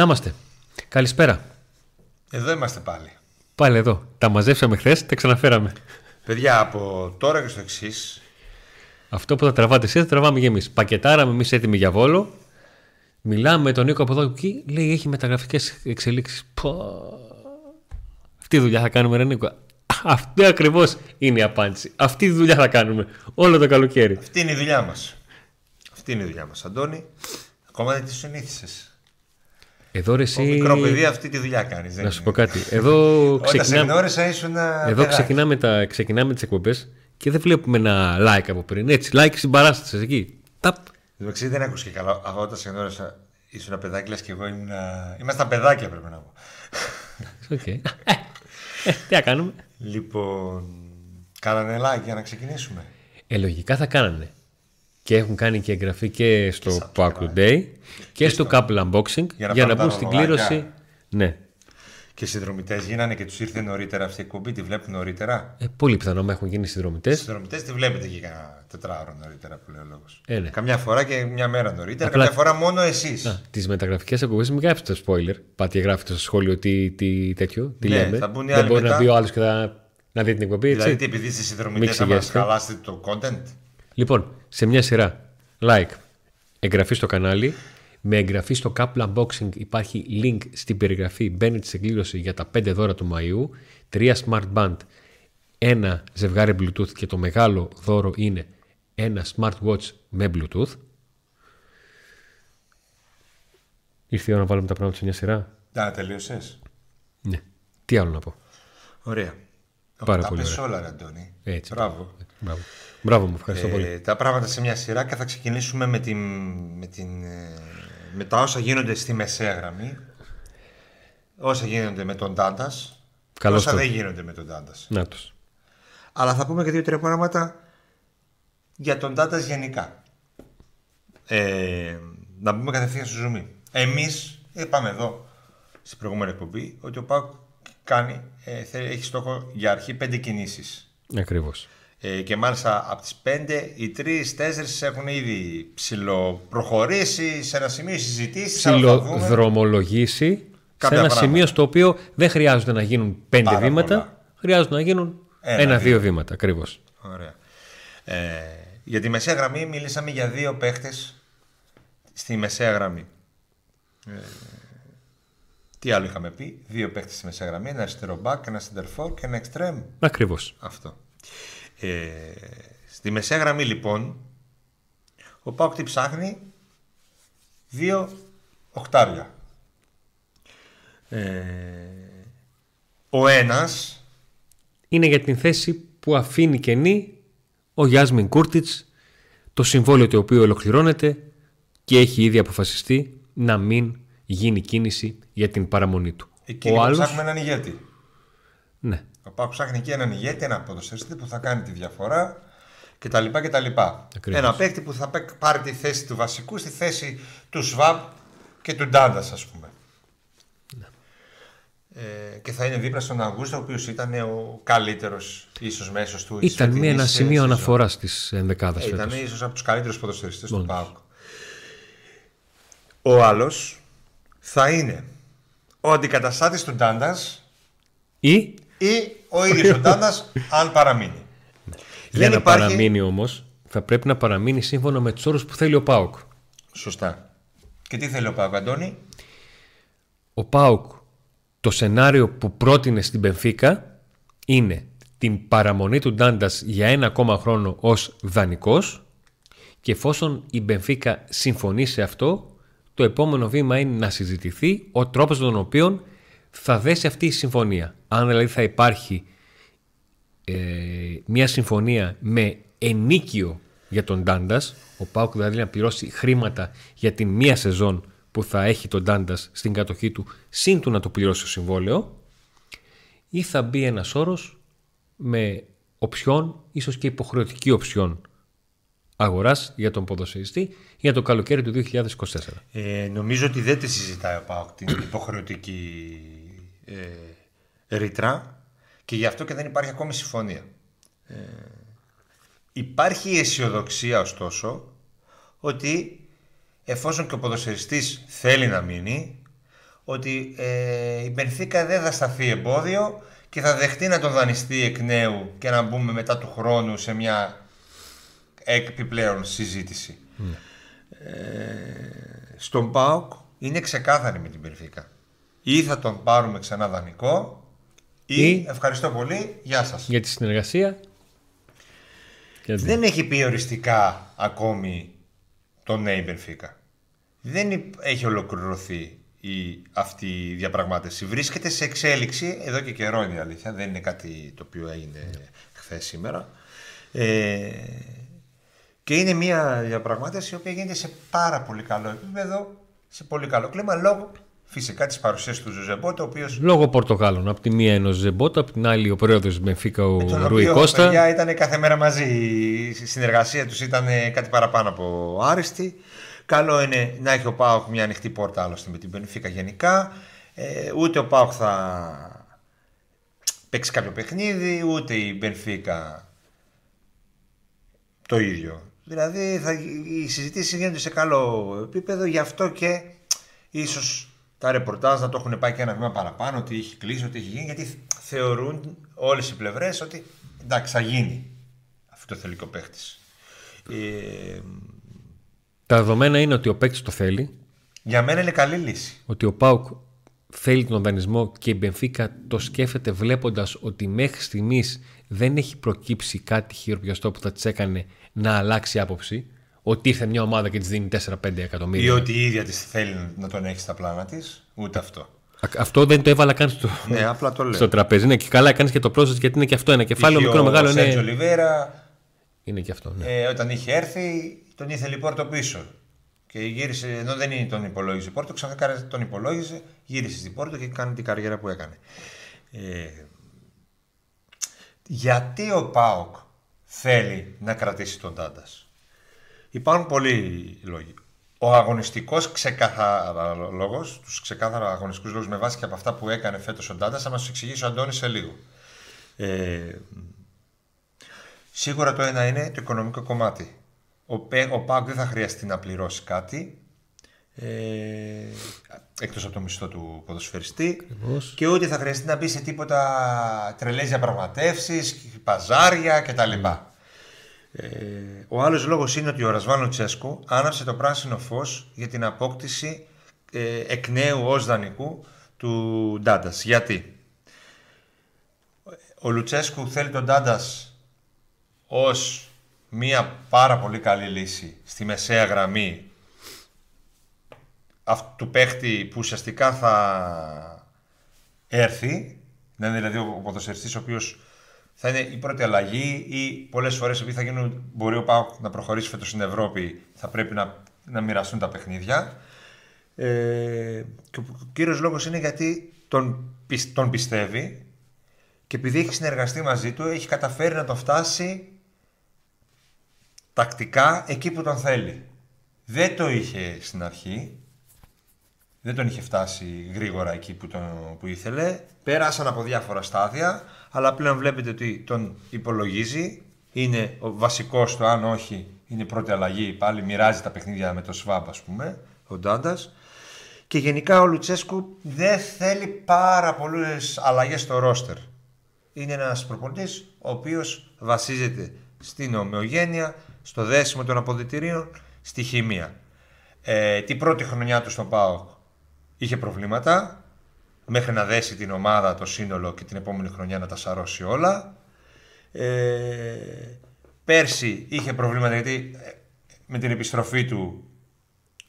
Να είμαστε. Καλησπέρα. Εδώ είμαστε πάλι. Πάλι εδώ. Τα μαζέψαμε χθες, τα ξαναφέραμε. Παιδιά, από τώρα και στο εξής. Αυτό που θα τραβάτε εσείς, θα τραβάμε και εμείς. Πακετάραμε εμείς έτοιμοι για βόλο. Μιλάμε με τον Νίκο από εδώ και εκεί. Λέει έχει μεταγραφικές εξελίξεις. Αυτή τη δουλειά θα κάνουμε, ρε Νίκο. Αυτή ακριβώς είναι η απάντηση. Αυτή τη δουλειά θα κάνουμε όλο το καλοκαίρι. Αυτή είναι η δουλειά μας. Αυτή είναι η δουλειά μας, Αντώνη. Ακόμα δεν τη συνήθισες. Εδώ ρε εσύ... Ο μικρό παιδί αυτή τη δουλειά κάνεις. Να σου πω κάτι. Εδώ ξεκινάμε... Όταν σε ήσουν Εδώ ξεκινάμε, τα... ξεκινάμε τις εκπομπές και δεν βλέπουμε ένα like από πριν. Έτσι, like στην παράσταση εκεί. Ταπ. Εντάξει, δεν άκουσε και καλά. Εγώ όταν σε γνώρισα ήσουν ένα παιδάκι, λες και εγώ ήμουν... Είμαστε παιδάκια πρέπει να πω. OK. Okay. ε, τι θα κάνουμε; Λοιπόν, κάνανε like για να ξεκινήσουμε. Ε, λογικά θα κάνανε. Και έχουν κάνει και εγγραφή και στο Pack Day και, στο Couple Unboxing για να, μπουν στην κλήρωση. Ναι. Και οι συνδρομητές γίνανε και τους ήρθε νωρίτερα αυτή η εκπομπή, τη βλέπουν νωρίτερα; Ε, πολύ πιθανό να έχουν γίνει συνδρομητές. Οι συνδρομητές τη βλέπετε και κανένα τετράωρο νωρίτερα που λέει ο λόγος. Ε, ναι. Καμιά φορά και μια μέρα νωρίτερα, Απλά... καμιά φορά μόνο εσείς. Τις μεταγραφικές εκπομπές μην γράψετε το spoiler. Πάτε και γράφετε στο σχόλιο τι, τι τέτοιο. Τι ναι, λέμε. Θα μπουν Δεν μπορεί μετά... να μπει ο άλλος και θα να δει την εκπομπή. Δηλαδή, τι, επειδή είστε συνδρομητές θα μα χαλάσετε το content. Λοιπόν, σε μια σειρά like, εγγραφή στο κανάλι. Με εγγραφή στο Couple Unboxing υπάρχει link στην περιγραφή. Μπαίνετε σε κλήρωση για τα 5 δώρα του Μαΐου. 3 Smart Band, ένα ζευγάρι Bluetooth και το μεγάλο δώρο είναι ένα smartwatch με Bluetooth. Ήρθε η ώρα να βάλουμε τα πράγματα σε μια σειρά. Να, τελείωσες; Ναι. Τι άλλο να πω; Ωραία. Πάρα τα πολύ πες ωραία. όλα, ρε Αντώνη. Έτσι. Μπράβο. Μπράβο. Μπράβο μου, ευχαριστώ Ε, πολύ. τα πράγματα σε μια σειρά και θα ξεκινήσουμε με, την, με, την, ε, με τα όσα γίνονται στη μεσαία γραμμή. Όσα γίνονται με τον Τάντας. Καλώς Όσα το. δεν γίνονται με τον Τάντας. Να τους. Αλλά θα πούμε και δύο-τρία πράγματα για τον Τάντας γενικά. Ε, να πούμε κατευθείαν στο ζουμί. Εμείς είπαμε εδώ στην προηγούμενη εκπομπή ότι ο Πάουκ κάνει, ε, θε- έχει στόχο για αρχή πέντε κινήσεις. Ακριβώς. Ε, και μάλιστα από τις 5 οι 3-4 έχουν ήδη ψηλοπροχωρήσει σε ένα σημείο συζητήσεις. Ψιλοδρομολογήσει σε Κάποια ένα πράγματα. σημείο στο οποίο δεν χρειάζεται να γίνουν πέντε Πάρα βήματα, πολλά. χρειάζεται να γίνουν Ένα, ένα-δύο δύο. βήματα. Ακριβώς. Ωραία. Ε, για τη μεσαία γραμμή μιλήσαμε για δύο παίχτες στη μεσαία γραμμή. Ε, τι άλλο είχαμε πει, δύο παίχτες στη μεσαία γραμμή, ένα αριστερό back, ένα center for και ένα extreme. Ακριβώς. Αυτό. Ε, στη μεσαία γραμμή λοιπόν, ο Πάουκ τι ψάχνει, δύο οχτάρια. Ε, ο ένας, Είναι για την θέση που αφήνει κενή ο Γιάσμιν Κούρτιτς το συμβόλαιο το οποίο ολοκληρώνεται και έχει ήδη αποφασιστεί να μην γίνει κίνηση για την παραμονή του. εκείνοι ο που άλλος, ψάχνουμε έναν ηγέτη. ναι, Ο Πάουκ ψάχνει και έναν ηγέτη, ένα ποδοσφαιριστή που θα κάνει τη διαφορά κτλ. κτλ. Ακριβώς. Ένα παίκτη που θα παί- πάρει τη θέση του βασικού στη θέση του Σβάμπ και του Ντάντας, ας πούμε. Ε, και θα είναι δίπλα στον Αυγούστο, ο οποίος ήταν ο καλύτερος ίσως μέσος του. της ήταν μια, φετινής, ένα ε, σημείο σεζόν. αναφοράς της ενδεκάδας Ε, Ήταν φέτος. ίσως από τους καλύτερους ποδοσφαιριστές του Όντως. Πάουκ. Ο άλλος θα είναι ο αντικαταστάτης του Ντάντας Ή ή ο ίδιος ο Ντάντα, αν παραμείνει. για να υπάρχει- παραμείνει όμως θα πρέπει να παραμείνει σύμφωνα με τους όρους που θέλει ο ΠΑΟΚ. Σωστά. Και τι θέλει ο Πάουκ, Αντώνη; Ο ΠΑΟΚ το σενάριο που πρότεινε στην Πενφύκα είναι την παραμονή του Ντάντας για ένα ακόμα χρόνο ως δανεικός και εφόσον η Μπενφίκα συμφωνεί σε αυτό το επόμενο βήμα είναι να συζητηθεί ο τρόπος τον οποίο θα δέσει αυτή η συμφωνία. Αν δηλαδή θα υπάρχει ε, μια συμφωνία με ενίκιο για τον Ντάντας, ο Πάουκ δηλαδή να πληρώσει χρήματα για την μία σεζόν που θα έχει τον Ντάντας στην κατοχή του, συν του να το πληρώσει το συμβόλαιο, ή θα μπει ένας όρος με οψιόν, ίσως και υποχρεωτική οψιόν αγοράς για τον ποδοσφαιριστή για το καλοκαίρι του 2024. Ε, νομίζω ότι δεν τη συζητάει ο Πάουκ την υποχρεωτική ε, ρήτρα και γι' αυτό και δεν υπάρχει ακόμη συμφωνία. Ε, υπάρχει η αισιοδοξία ωστόσο ότι εφόσον και ο ποδοσφαιριστής θέλει να μείνει ότι ε, η Μπενφίκα δεν θα σταθεί εμπόδιο και θα δεχτεί να τον δανειστεί εκ νέου και να μπούμε μετά του χρόνου σε μια επιπλέον συζήτηση. Ε, στον ΠΑΟΚ είναι ξεκάθαρη με την Μπενφίκα. Ή θα τον πάρουμε ξανά δανεικό ή, Ή- ευχαριστώ πολύ, γεια σας. Για τη συνεργασία. Και Δεν έχει πει οριστικά ακόμη το ναι η Μπενφίκα. Δεν υ- έχει ολοκληρωθεί η, αυτή η διαπραγμάτευση. Βρίσκεται σε εξέλιξη εδώ και καιρό είναι η αλήθεια. Δεν είναι κάτι το οποίο έγινε χθες σήμερα. Ε, και είναι μια διαπραγμάτευση η οποία γίνεται σε πάρα πολύ καλό επίπεδο, σε πολύ καλό κλίμα, λόγω φυσικά της παρουσίας του Ζουζεμπότο, ο οποίο Λόγω Πορτογάλων. Από τη μία είναι ο Ζεμπότα, από την άλλη ο πρόεδρος Μπενφίκα ο τον Ρουί οποίο, Κώστα. παιδιά, ήταν κάθε μέρα μαζί. Η συνεργασία τους ήταν κάτι παραπάνω από άριστη. Καλό είναι να έχει ο Πάοκ μια ανοιχτή πόρτα άλλωστε με την Μπενφίκα γενικά. Ε, ούτε ο Πάοκ θα παίξει κάποιο παιχνίδι, ούτε η Μπενφίκα το ίδιο. Δηλαδή θα, οι συζητήσεις γίνονται σε καλό επίπεδο, γι' αυτό και ίσως τα ρεπορτάζ να το έχουν πάει και ένα βήμα παραπάνω, ότι έχει κλείσει, ότι έχει γίνει, γιατί θεωρούν όλες οι πλευρές ότι εντάξει θα γίνει αυτό το θελικό παίχτης. Ε, Τα δεδομένα είναι ότι ο παίκτης το θέλει, για μένα είναι καλή λύση. ότι ο Πάουκ θέλει τον δανεισμό και η Μπενφίκα το σκέφτεται βλέποντας ότι μέχρι στιγμής δεν έχει προκύψει κάτι χειροπιαστό που θα τη έκανε να αλλάξει άποψη. Ότι ήρθε μια ομάδα και της δίνει 4-5 Ή εκατομμύρια. ότι η ίδια της θέλει να τον έχει στα πλάνα της, ούτε αυτό. Α- Αυτό δεν το έβαλα καν στο, Ναι, απλά το λέω. στο τραπέζι. Ναι, και καλά έκανε και το πρόσθεσαι γιατί είναι και αυτό ένα κεφάλαιο. Είχε Μικρό, ο μεγάλο Σέρτζο είναι. Ολιβέρα, Είναι και αυτό. Ναι. Ε, όταν είχε έρθει, τον ήθελε η Πόρτο πίσω. Και γύρισε, ενώ δεν είναι τον υπολόγιζε η Πόρτο, ξαφνικά τον υπολόγιζε, γύρισε στην Πόρτο και κάνει την καριέρα που έκανε. Ε, γιατί ο Πάοκ θέλει να κρατήσει τον Τάντας; Υπάρχουν πολλοί λόγοι. Ο αγωνιστικός ξεκάθαρα λόγο, τους ξεκάθαρα αγωνιστικούς λόγους με βάση και από αυτά που έκανε φέτος ο Τάντα, θα μας τους εξηγήσει ο Αντώνης σε λίγο. Ε, Σίγουρα το ένα είναι το οικονομικό κομμάτι. Ο, Πε- ο ΠΑΟΚ δεν θα χρειαστεί να πληρώσει κάτι ε, εκτός από το μισθό του ποδοσφαιριστή Ακριβώς. και ούτε θα χρειαστεί να μπει σε τίποτα τρελές διαπραγματεύσεις, παζάρια κτλ. Ε, ο άλλος λόγος είναι ότι ο Ρασβάνο Τσέσκου άναψε το πράσινο φως για την απόκτηση ε, εκ νέου ως δανεικού του Ντάντας. Γιατί; Ο Λουτσέσκου θέλει τον Ντάντας ως μία πάρα πολύ καλή λύση στη μεσαία γραμμή αυτού του παίχτη που ουσιαστικά θα έρθει, να είναι δηλαδή ο ποδοσφαιριστής ο οποίος θα είναι η πρώτη αλλαγή ή πολλές φορές επειδή θα γίνουν, μπορεί ο Πάοκ να προχωρήσει φέτος στην Ευρώπη, θα πρέπει να, να μοιραστούν τα παιχνίδια. Ε, και ο κύριος λόγος είναι γιατί τον, πι- τον πιστεύει και επειδή έχει συνεργαστεί μαζί του, έχει καταφέρει να τον φτάσει τακτικά εκεί που τον θέλει. Δεν το είχε στην αρχή, δεν τον είχε φτάσει γρήγορα εκεί που, τον, που ήθελε. Πέρασαν από διάφορα στάδια, αλλά πλέον βλέπετε ότι τον υπολογίζει. Είναι ο βασικός του, αν όχι, είναι πρώτη αλλαγή. Πάλι μοιράζει τα παιχνίδια με το ΣΒΑΜ, ας πούμε, ο Ντάντας. Και γενικά ο Λουτσέσκου δεν θέλει πάρα πολλές αλλαγές στο ρόστερ. Είναι ένας προπονητής ο οποίος βασίζεται στην ομοιογένεια, στο δέσιμο των αποδητηρίων, στη χημεία. Ε, την πρώτη χρονιά του στον ΠΑΟΚ είχε προβλήματα μέχρι να δέσει την ομάδα, το σύνολο και την επόμενη χρονιά να τα σαρώσει όλα. Ε, πέρσι είχε προβλήματα γιατί ε, με την επιστροφή του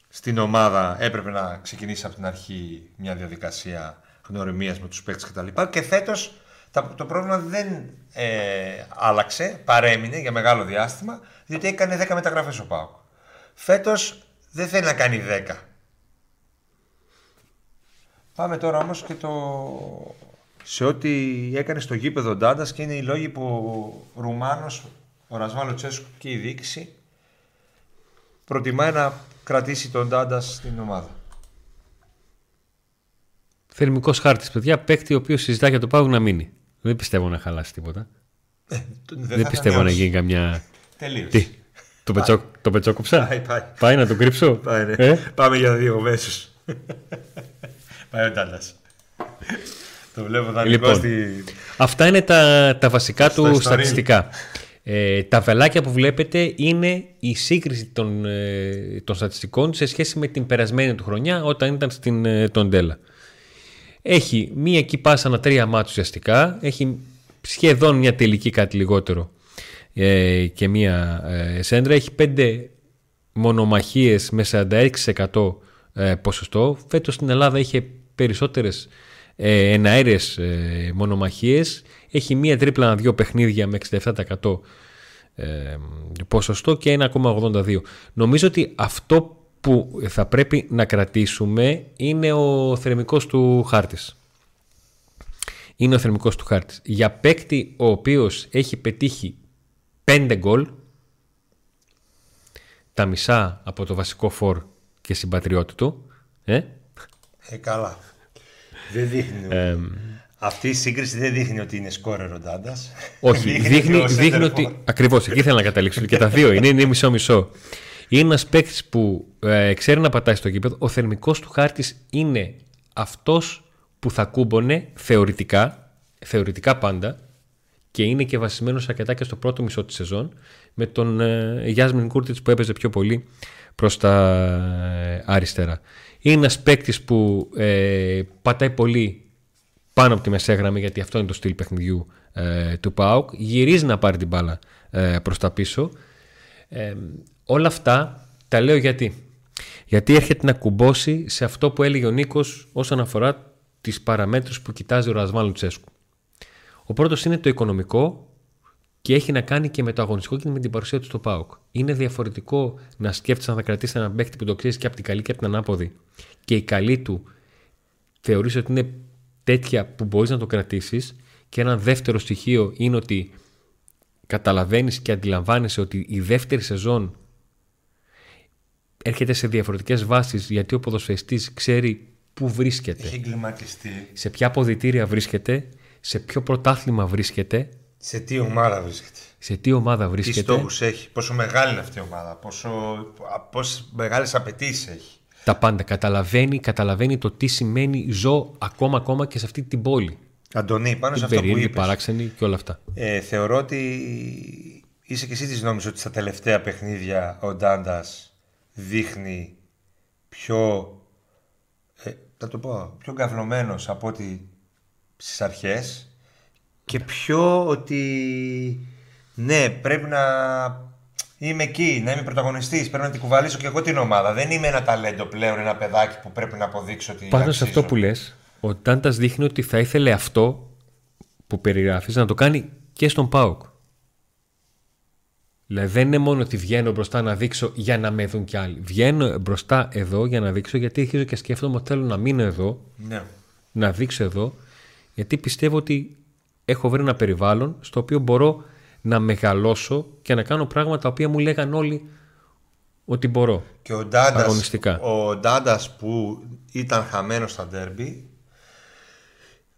στην ομάδα έπρεπε να ξεκινήσει από την αρχή μια διαδικασία γνωριμίας με τους παίκτες κτλ. Και φέτος τα- το πρόβλημα δεν ε, άλλαξε, παρέμεινε για μεγάλο διάστημα, διότι έκανε 10 μεταγραφές ο ΠΑΟΚ. Φέτος δεν θέλει να κάνει 10. Πάμε τώρα όμως και το... σε ό,τι έκανε στο γήπεδο ο Ντάντας και είναι οι λόγοι που ο Ρουμάνος, ο Ρασβάλο Τσέσκου και η διοίκηση προτιμάει να κρατήσει τον Ντάντα στην ομάδα. Θερμικό χάρτης, παιδιά. Παίκτη ο οποίος συζητά για το Πάουκ να μείνει. Δεν πιστεύω να χαλάσει τίποτα. Δεν, Δεν, πιστεύω να γίνει καμιά. Τελείω. Τι, το, πετσό, το πετσόκοψα; Πάει, πάει. Πάει να το κρύψω; Πάει, ναι. Ε; Πάμε για δύο μέσους. Πάει ο Ντάντας. Το βλέπω δανεικό Λοιπόν. στη... Αυτά είναι τα, τα βασικά Στο του ιστορί. στατιστικά. Ε, τα βελάκια που βλέπετε είναι η σύγκριση των, ε, των στατιστικών σε σχέση με την περασμένη του χρονιά όταν ήταν στην ε, Τοντέλα. Έχει μία εκεί πάσα ανά τρία μάτς ουσιαστικά. Έχει σχεδόν μια τελική κάτι λιγότερο ε, και μία ε, σέντρα. Έχει πέντε μονομαχίες με 46% ε, ποσοστό. Φέτος στην Ελλάδα είχε περισσότερες ε, εναέρειες ε, μονομαχίες. Έχει μία τρίπλα ανά δύο παιχνίδια με 67% ε, ποσοστό και 1,82. Νομίζω ότι αυτό που θα πρέπει να κρατήσουμε είναι ο θερμικός του χάρτης. Είναι ο θερμικός του χάρτης. Για παίκτη ο οποίος έχει πετύχει 5 γκολ, τα μισά από το βασικό φορ και συμπατριώτη του, ε, Ε, καλά. Δεν δείχνει. Αυτή η σύγκριση δεν δείχνει ότι είναι σκόρερ ο Ντάντας. Όχι, δείχνει, ότι ο δείχνει center ότι. forward. Ακριβώς, εκεί ήθελα να καταλήξω. και τα δύο είναι, είναι μισό-μισό. Είναι ένας παίκτης που ε, ξέρει να πατάει στο γήπεδο. Ο θερμικός του χάρτης είναι αυτός που θα κούμπονε θεωρητικά, θεωρητικά πάντα, και είναι και βασισμένος αρκετά και στο πρώτο μισό της σεζόν, με τον ε, Γιάσμιν Κούρτιτς που έπαιζε πιο πολύ προς τα ε, αριστερά. Είναι ένας παίκτης που ε, πατάει πολύ πάνω από τη μεσαία γραμμή γιατί αυτό είναι το στυλ παιχνιδιού ε, του ΠΑΟΚ. Γυρίζει να πάρει την μπάλα ε, προς τα πίσω. Ε, όλα αυτά τα λέω γιατί. Γιατί έρχεται να κουμπώσει σε αυτό που έλεγε ο Νίκος όσον αφορά τις παραμέτρους που κοιτάζει ο Ρασβάν Λουτσέσκου. Ο πρώτος είναι το οικονομικό και έχει να κάνει και με το αγωνιστικό και με την παρουσία του στο ΠΑΟΚ. Είναι διαφορετικό να σκέφτεσαι αν θα κρατήσει έναν παίκτη που το ξέρεις και από την καλή και από την ανάποδη και η καλή του θεωρείς ότι είναι τέτοια που μπορείς να το κρατήσεις και ένα δεύτερο στοιχείο είναι ότι καταλαβαίνεις και αντιλαμβάνεσαι ότι η δεύτερη σεζόν έρχεται σε διαφορετικές βάσεις γιατί ο ποδοσφαιριστής ξέρει πού βρίσκεται, Έχει εγκληματιστεί. σε ποια ποδητήρια βρίσκεται, σε ποιο πρωτάθλημα βρίσκεται, Σε τι ομάδα βρίσκεται; σε τι ομάδα Τι βρίσκεται. στόχους έχει; Πόσο μεγάλη είναι αυτή η ομάδα; Πόσο, πόσο μεγάλες απαιτήσεις έχει; Τα πάντα. Καταλαβαίνει, καταλαβαίνει το τι σημαίνει ζω ακόμα ακόμα και σε αυτή την πόλη. Αντωνή, πάνω σε Την αυτό που περίεργη, είπες. παράξενη και όλα αυτά. Ε, θεωρώ ότι είσαι και εσύ της νόμης ότι στα τελευταία παιχνίδια ο Ντάντας δείχνει πιο, ε, θα το πω, πιο γκαυλωμένος από ότι στις αρχές και πιο ότι ναι πρέπει να είμαι εκεί, να είμαι πρωταγωνιστής, πρέπει να την κουβαλήσω και εγώ την ομάδα. Δεν είμαι ένα ταλέντο πλέον, ένα παιδάκι που πρέπει να αποδείξω ότι Πάνω σε αξίζω. αυτό που λες, ο Τάντας δείχνει ότι θα ήθελε αυτό που περιγράφεις να το κάνει και στον ΠΑΟΚ. Δηλαδή δεν είναι μόνο ότι βγαίνω μπροστά να δείξω για να με δουν κι άλλοι. Βγαίνω μπροστά εδώ για να δείξω γιατί αρχίζω και σκέφτομαι ότι θέλω να μείνω εδώ, Ναι. να δείξω εδώ, γιατί πιστεύω ότι έχω βρει ένα περιβάλλον στο οποίο μπορώ να μεγαλώσω και να κάνω πράγματα τα οποία μου λέγαν όλοι ότι μπορώ. Και ο Ντάντας, Αγωνιστικά. ο Ντάντας που ήταν χαμένος στα ντέρμπι,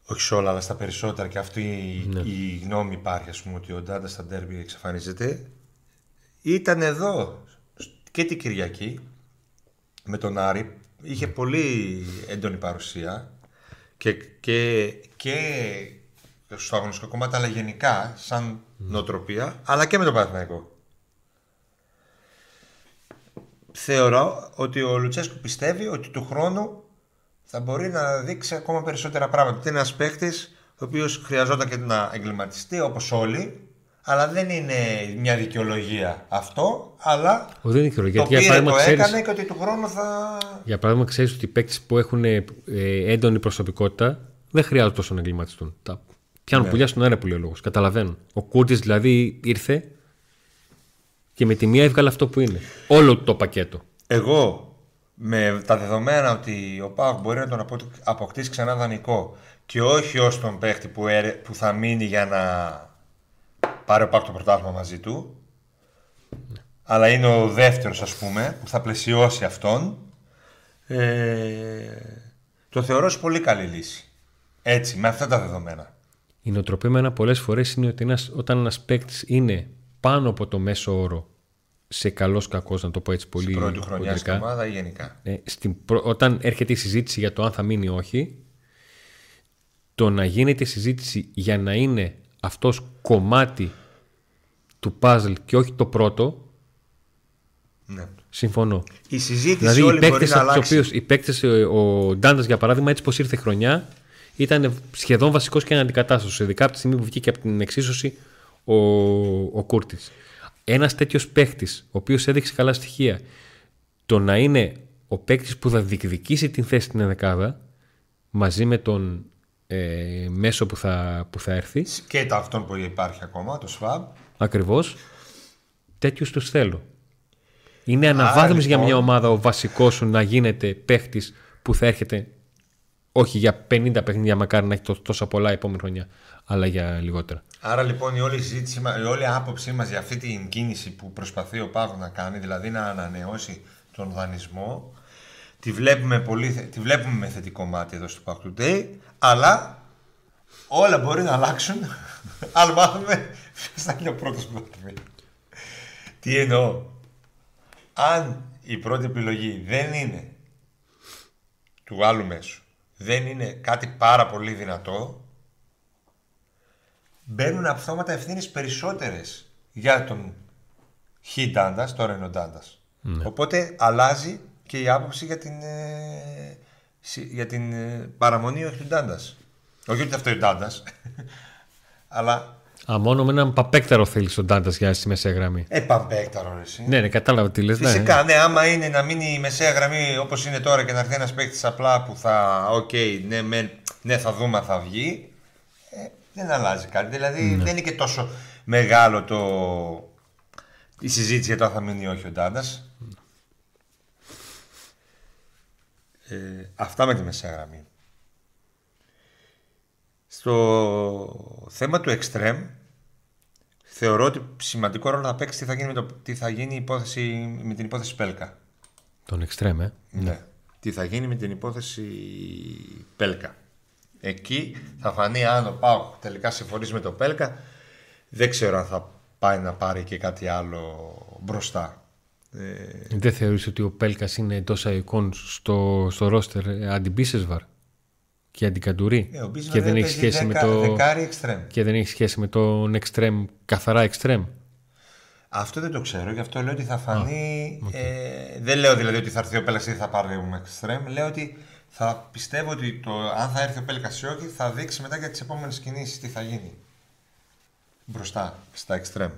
όχι σε όλα αλλά στα περισσότερα και αυτή η, Ναι. η γνώμη υπάρχει ας πούμε ότι ο Ντάντας στα ντέρμπι εξαφανίζεται, ήταν εδώ και την Κυριακή με τον Άρη, είχε πολύ έντονη παρουσία και, και, και στο αγωνιστικό κομμάτι αλλά γενικά σαν νοοτροπία αλλά και με τον Παναθηναϊκό. Θεωρώ ότι ο Λουτσέσκου πιστεύει ότι του χρόνου θα μπορεί να δείξει ακόμα περισσότερα πράγματα. Ότι είναι ένας παίκτης ο οποίος χρειαζόταν και να εγκληματιστεί όπως όλοι, αλλά δεν είναι μια δικαιολογία αυτό. Αλλά Ο, δεν είναι δικαιολογία, το γιατί για πήρε, παράδειγμα, το ξέρεις- έκανε και ότι του χρόνου θα. Για παράδειγμα, ξέρεις ότι οι παίκτες που έχουν ε, έντονη προσωπικότητα δεν χρειάζονται τόσο να εγκληματιστούν. Τα πιάνουν πουλιά στον αέρα που λέει ο λόγος. Καταλαβαίνουν. Ο Κούρτη δηλαδή ήρθε και με τη μία έβγαλε αυτό που είναι. Όλο το πακέτο. Εγώ με τα δεδομένα ότι ο Πάοκ μπορεί να τον απο- αποκτήσει ξανά δανεικό και όχι ως τον παίχτη που, έρε- που θα μείνει για να πάρει ο Πάοκ το πρωτάθλημα μαζί του αλλά είναι ο δεύτερος ας πούμε που θα πλαισιώσει αυτόν ε, το θεωρώ σε πολύ καλή λύση έτσι με αυτά τα δεδομένα Η νοοτροπία με ένα πολλές φορές είναι ότι ένας, όταν ένας παίκτης είναι πάνω από το μέσο όρο σε καλός κακός, να το πω έτσι πολύ. Στην πρώτη χρονιά στην χοντρικά. ομάδα ή γενικά; Ε, στην, προ- όταν έρχεται η συζήτηση για το αν θα μείνει ή όχι, το να γίνεται η συζήτηση για να είναι αυτός κομμάτι του puzzle και όχι το πρώτο, Ναι. συμφωνώ. Η συζήτηση Δηλαδή οι όλη μπορεί παίκτες, να από τους αλλάξει. οποίους, οι παίκτες, ε, ο Ντάντας για παράδειγμα, έτσι πως ήρθε η χρονιά, ήταν σχεδόν βασικός και αναντικατάστατος, ειδικά από τη στιγμή που βγήκε από την εξίσωση ο, ο Κούρτης. Ένας τέτοιος παίκτης, ο οποίος έδειξε καλά στοιχεία, το να είναι ο παίκτης που θα διεκδικήσει την θέση στην δεκάδα μαζί με τον ε, μέσο που θα, που θα έρθει Και το αυτόν που υπάρχει ακόμα, το SWAB. ακριβώς τέτοιους τους θέλω είναι αναβάθμιση για λοιπόν- μια ομάδα ο βασικός σου να γίνεται παίχτης που θα έρχεται όχι για 50 παιχνίδια μακάρι να έχει τό- τόσα πολλά επόμενη χρονιά αλλά για λιγότερα Άρα λοιπόν η όλη, συζήτηση, μα- η όλη άποψή μας για αυτή την κίνηση που προσπαθεί ο Πάγος να κάνει, δηλαδή να ανανεώσει τον δανεισμό, τη βλέπουμε, πολύ, θε- τη βλέπουμε με θετικό μάτι εδώ στο Pack Today, αλλά όλα μπορεί να αλλάξουν αν μάθουμε ποιος θα είναι ο πρώτος που θα έρθει. Τι εννοώ; Αν η πρώτη επιλογή δεν είναι του άλλου μέσου, δεν είναι κάτι πάρα πολύ δυνατό, μπαίνουν αυτόματα ευθύνε περισσότερες για τον Χ Ντάντας, τώρα είναι ο Ντάντα. Οπότε αλλάζει και η άποψη για την, ε, συ- για την ε, παραμονή όχι του Ντάντας. Όχι ότι αυτό είναι ο Ντάντας, αλλά Α, μόνο με έναν παμπαίκταρο θέλεις τον Ντάντα για στη μεσαία γραμμή. ε, παμπαίκταρο ρε, εσύ. Ναι, ναι, κατάλαβα τι λες. ναι. Φυσικά, ναι, άμα είναι να μείνει η μεσαία γραμμή όπως είναι τώρα και να έρθει ένας παίκτης απλά που θα, οκ, ναι, μεν, ναι, θα δούμε αν θα βγει, ε, δεν αλλάζει κάτι. Δηλαδή δεν είναι και τόσο μεγάλο το, η συζήτηση για το αν θα μείνει ή όχι ο Ντάντα. Ε, αυτά με τη μεσαία γραμμή. Στο θέμα του extreme, θεωρώ ότι σημαντικό ρόλο θα παίξει τι θα γίνει, με, το, τι θα γίνει η υπόθεση, με την υπόθεση Πέλκα. Τον εξτρέμ, ε; Ναι. Τι θα γίνει με την υπόθεση Πέλκα. Εκεί θα φανεί αν ο Πάου τελικά συμφωνήσει με τον Πέλκα. Δεν ξέρω αν θα πάει να πάρει και κάτι άλλο μπροστά. Ε, Δεν θεωρείς ότι ο Πέλκας είναι εντό εικόν στο, στο ρόστερ ε, αντιμπίσεσβαρ και αντικαντουρί ε, ο Μπίσμαρ και, δεν έχει παίζει σχέση με δεκα- το, Δεκάρι εξτρέμ. και δεν έχει σχέση με τον εξτρέμ, καθαρά εξτρέμ. Αυτό δεν το ξέρω, γι' αυτό λέω ότι θα φανεί. ε, δεν λέω δηλαδή ότι θα έρθει ο Πέλκα ή θα πάρουμε εξτρέμ. Λέω ότι θα πιστεύω ότι το, αν θα έρθει ο Πέλκα ή όχι, θα δείξει μετά για τις επόμενες κινήσεις τι θα γίνει. Μπροστά στα εξτρέμ.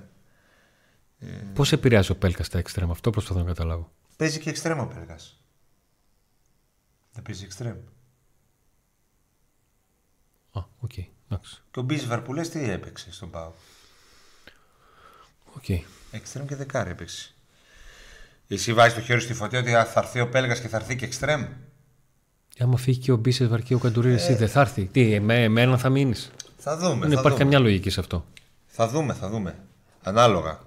Πώς επηρεάζει ο Πέλκας τα εξτρέμ, αυτό προσπαθώ να καταλάβω. Παίζει και εξτρέμ ο Πέλκα. Δεν παίζει εξτρέμ. Α, οκ, εντάξει. Και ο Μπίσεσβαρ που λες τι έπαιξε στον Πάο. Οκ. Εξτρέμ και δεκάρι έπαιξε. Εσύ βάζεις το χέρι στη φωτιά ότι θα έρθει ο Πέλγας και θα έρθει και εξτρέμ; Ε, Άμα φύγει και ο Μπίσεσβαρ και ο Καντουρί, εσύ δεν θα έρθει. Τι, με, με έναν θα μείνεις. Θα δούμε. Δεν θα, υπάρχει δούμε. καμιά λογική σε αυτό. θα δούμε, θα δούμε. Ανάλογα.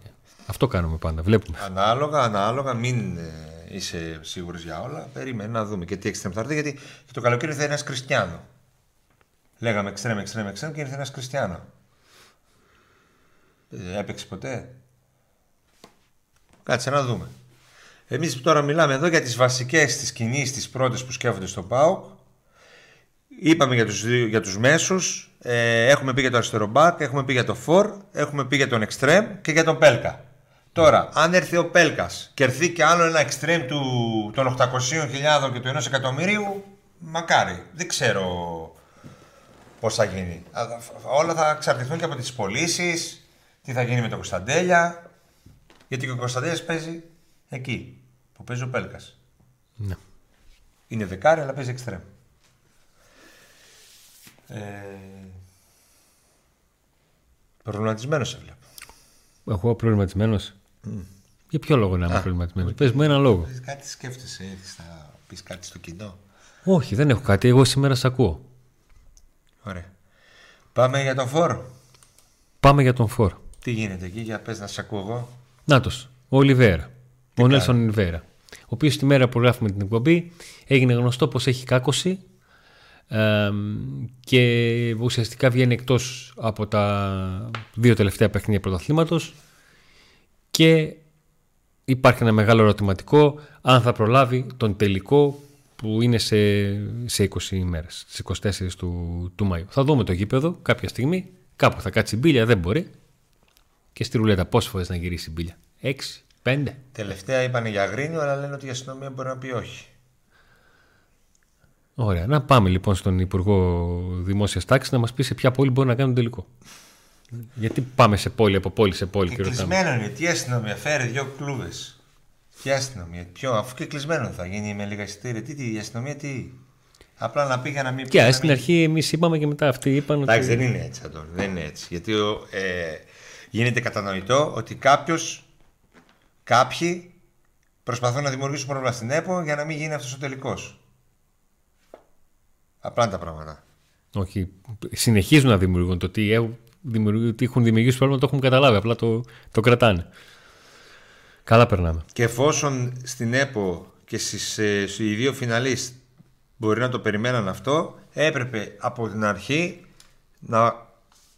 Αυτό κάνουμε πάντα. Βλέπουμε. Ανάλογα, ανάλογα, μην ε, είσαι σίγουρος για όλα. Περίμενε να δούμε και τι εξτρέμ θα έρθει. Γιατί και το καλοκαίρι ήρθε ένας Κριστιανό. Λέγαμε εξτρέμ, εξτρέμ, εξτρέμ και ήρθε ένας Κριστιανό. Ε, έπαιξε ποτέ; Κάτσε να δούμε. Εμείς τώρα μιλάμε εδώ για τις βασικές τις κινήσεις, τις πρώτες που σκέφτονται στον ΠΑΟΚ. Είπαμε για τους, δύο, για τους μέσους, ε, έχουμε πει για το αριστερό μπακ, έχουμε πει για το φορ, έχουμε πει για τον εξτρέμ και για τον Πέλκα. Τώρα, αν έρθει ο Πέλκας και έρθει και άλλο ένα εξτρέμ του, των 800.000 και του 1 εκατομμυρίου, μακάρι. Δεν ξέρω πώς θα γίνει. Α, Όλα θα εξαρτηθούν και από τις πωλήσεις, τι θα γίνει με τον Κωνσταντέλια. Γιατί και ο Κωνσταντέλιας παίζει εκεί που παίζει ο Πέλκας. Ναι. Είναι δεκάρι, αλλά παίζει εξτρέμ. Ε... Προβληματισμένος σε βλέπω. Εγώ προβληματισμένος; Για ποιο λόγο να είμαι προβληματισμένος; Πες μου έναν λόγο. Θες Κάτι σκέφτεσαι, έτσι, θα πεις κάτι στο κοινό. Όχι, δεν έχω κάτι. Εγώ σήμερα σ' ακούω. Ωραία. Πάμε για τον φόρο. Πάμε για τον Φορ. Τι γίνεται εκεί, για πες να σε ακούω εγώ. Νάτος, ο Ολιβέρα. Ο Νέλσον Ολιβέρα. Ο οποίος τη μέρα που γράφουμε την εκπομπή έγινε γνωστό πως έχει κάκωση ε, και ουσιαστικά βγαίνει εκτός από τα δύο τελευταία παιχνίδια πρωταθλήματος και υπάρχει ένα μεγάλο ερωτηματικό αν θα προλάβει τον τελικό που είναι σε, σε 20 ημέρες, στις 24 του, του Μαΐου. Θα δούμε το γήπεδο κάποια στιγμή, κάπου θα κάτσει μπίλια, δεν μπορεί. Και στη ρουλέτα πόσες φορές να γυρίσει μπίλια. 6, 5. Τελευταία είπαν για Αγρίνιο, αλλά λένε ότι η αστυνομία μπορεί να πει όχι. Ωραία. Να πάμε λοιπόν στον Υπουργό Δημόσιας Τάξης να μας πει σε ποια πόλη μπορεί να κάνουν τελικό. Γιατί πάμε σε πόλη από πόλη σε πόλη Και και, ρωτάμε. κλεισμένο είναι. Τι αστυνομία, φέρει δύο κλούβες. Ποια αστυνομία, ποιο, αφού και κλεισμένο θα γίνει με λίγα εισιτήρια. Τι, τι, η αστυνομία τι; Απλά να πει για να μην πει. Και να στην μην- αρχή εμείς είπαμε και μετά αυτοί είπαν ότι. Εντάξει, δεν είναι έτσι, Αντώνη. Δεν είναι έτσι. Γιατί ο, ε, γίνεται κατανοητό ότι κάποιος, κάποιοι προσπαθούν να δημιουργήσουν πρόβλημα στην ΕΠΟ για να μην γίνει αυτός ο τελικός. Απλά είναι τα πράγματα. Όχι, συνεχίζουν να δημιουργούν το ότι, έχουν δημιουργεί- ότι έχουν δημιουργήσει πρόβλημα, το έχουν καταλάβει. Απλά το, το κρατάνε. Καλά περνάμε. Και εφόσον στην ΕΠΟ και στις, ε, οι δύο φιναλίστ μπορεί να το περιμέναν αυτό, έπρεπε από την αρχή να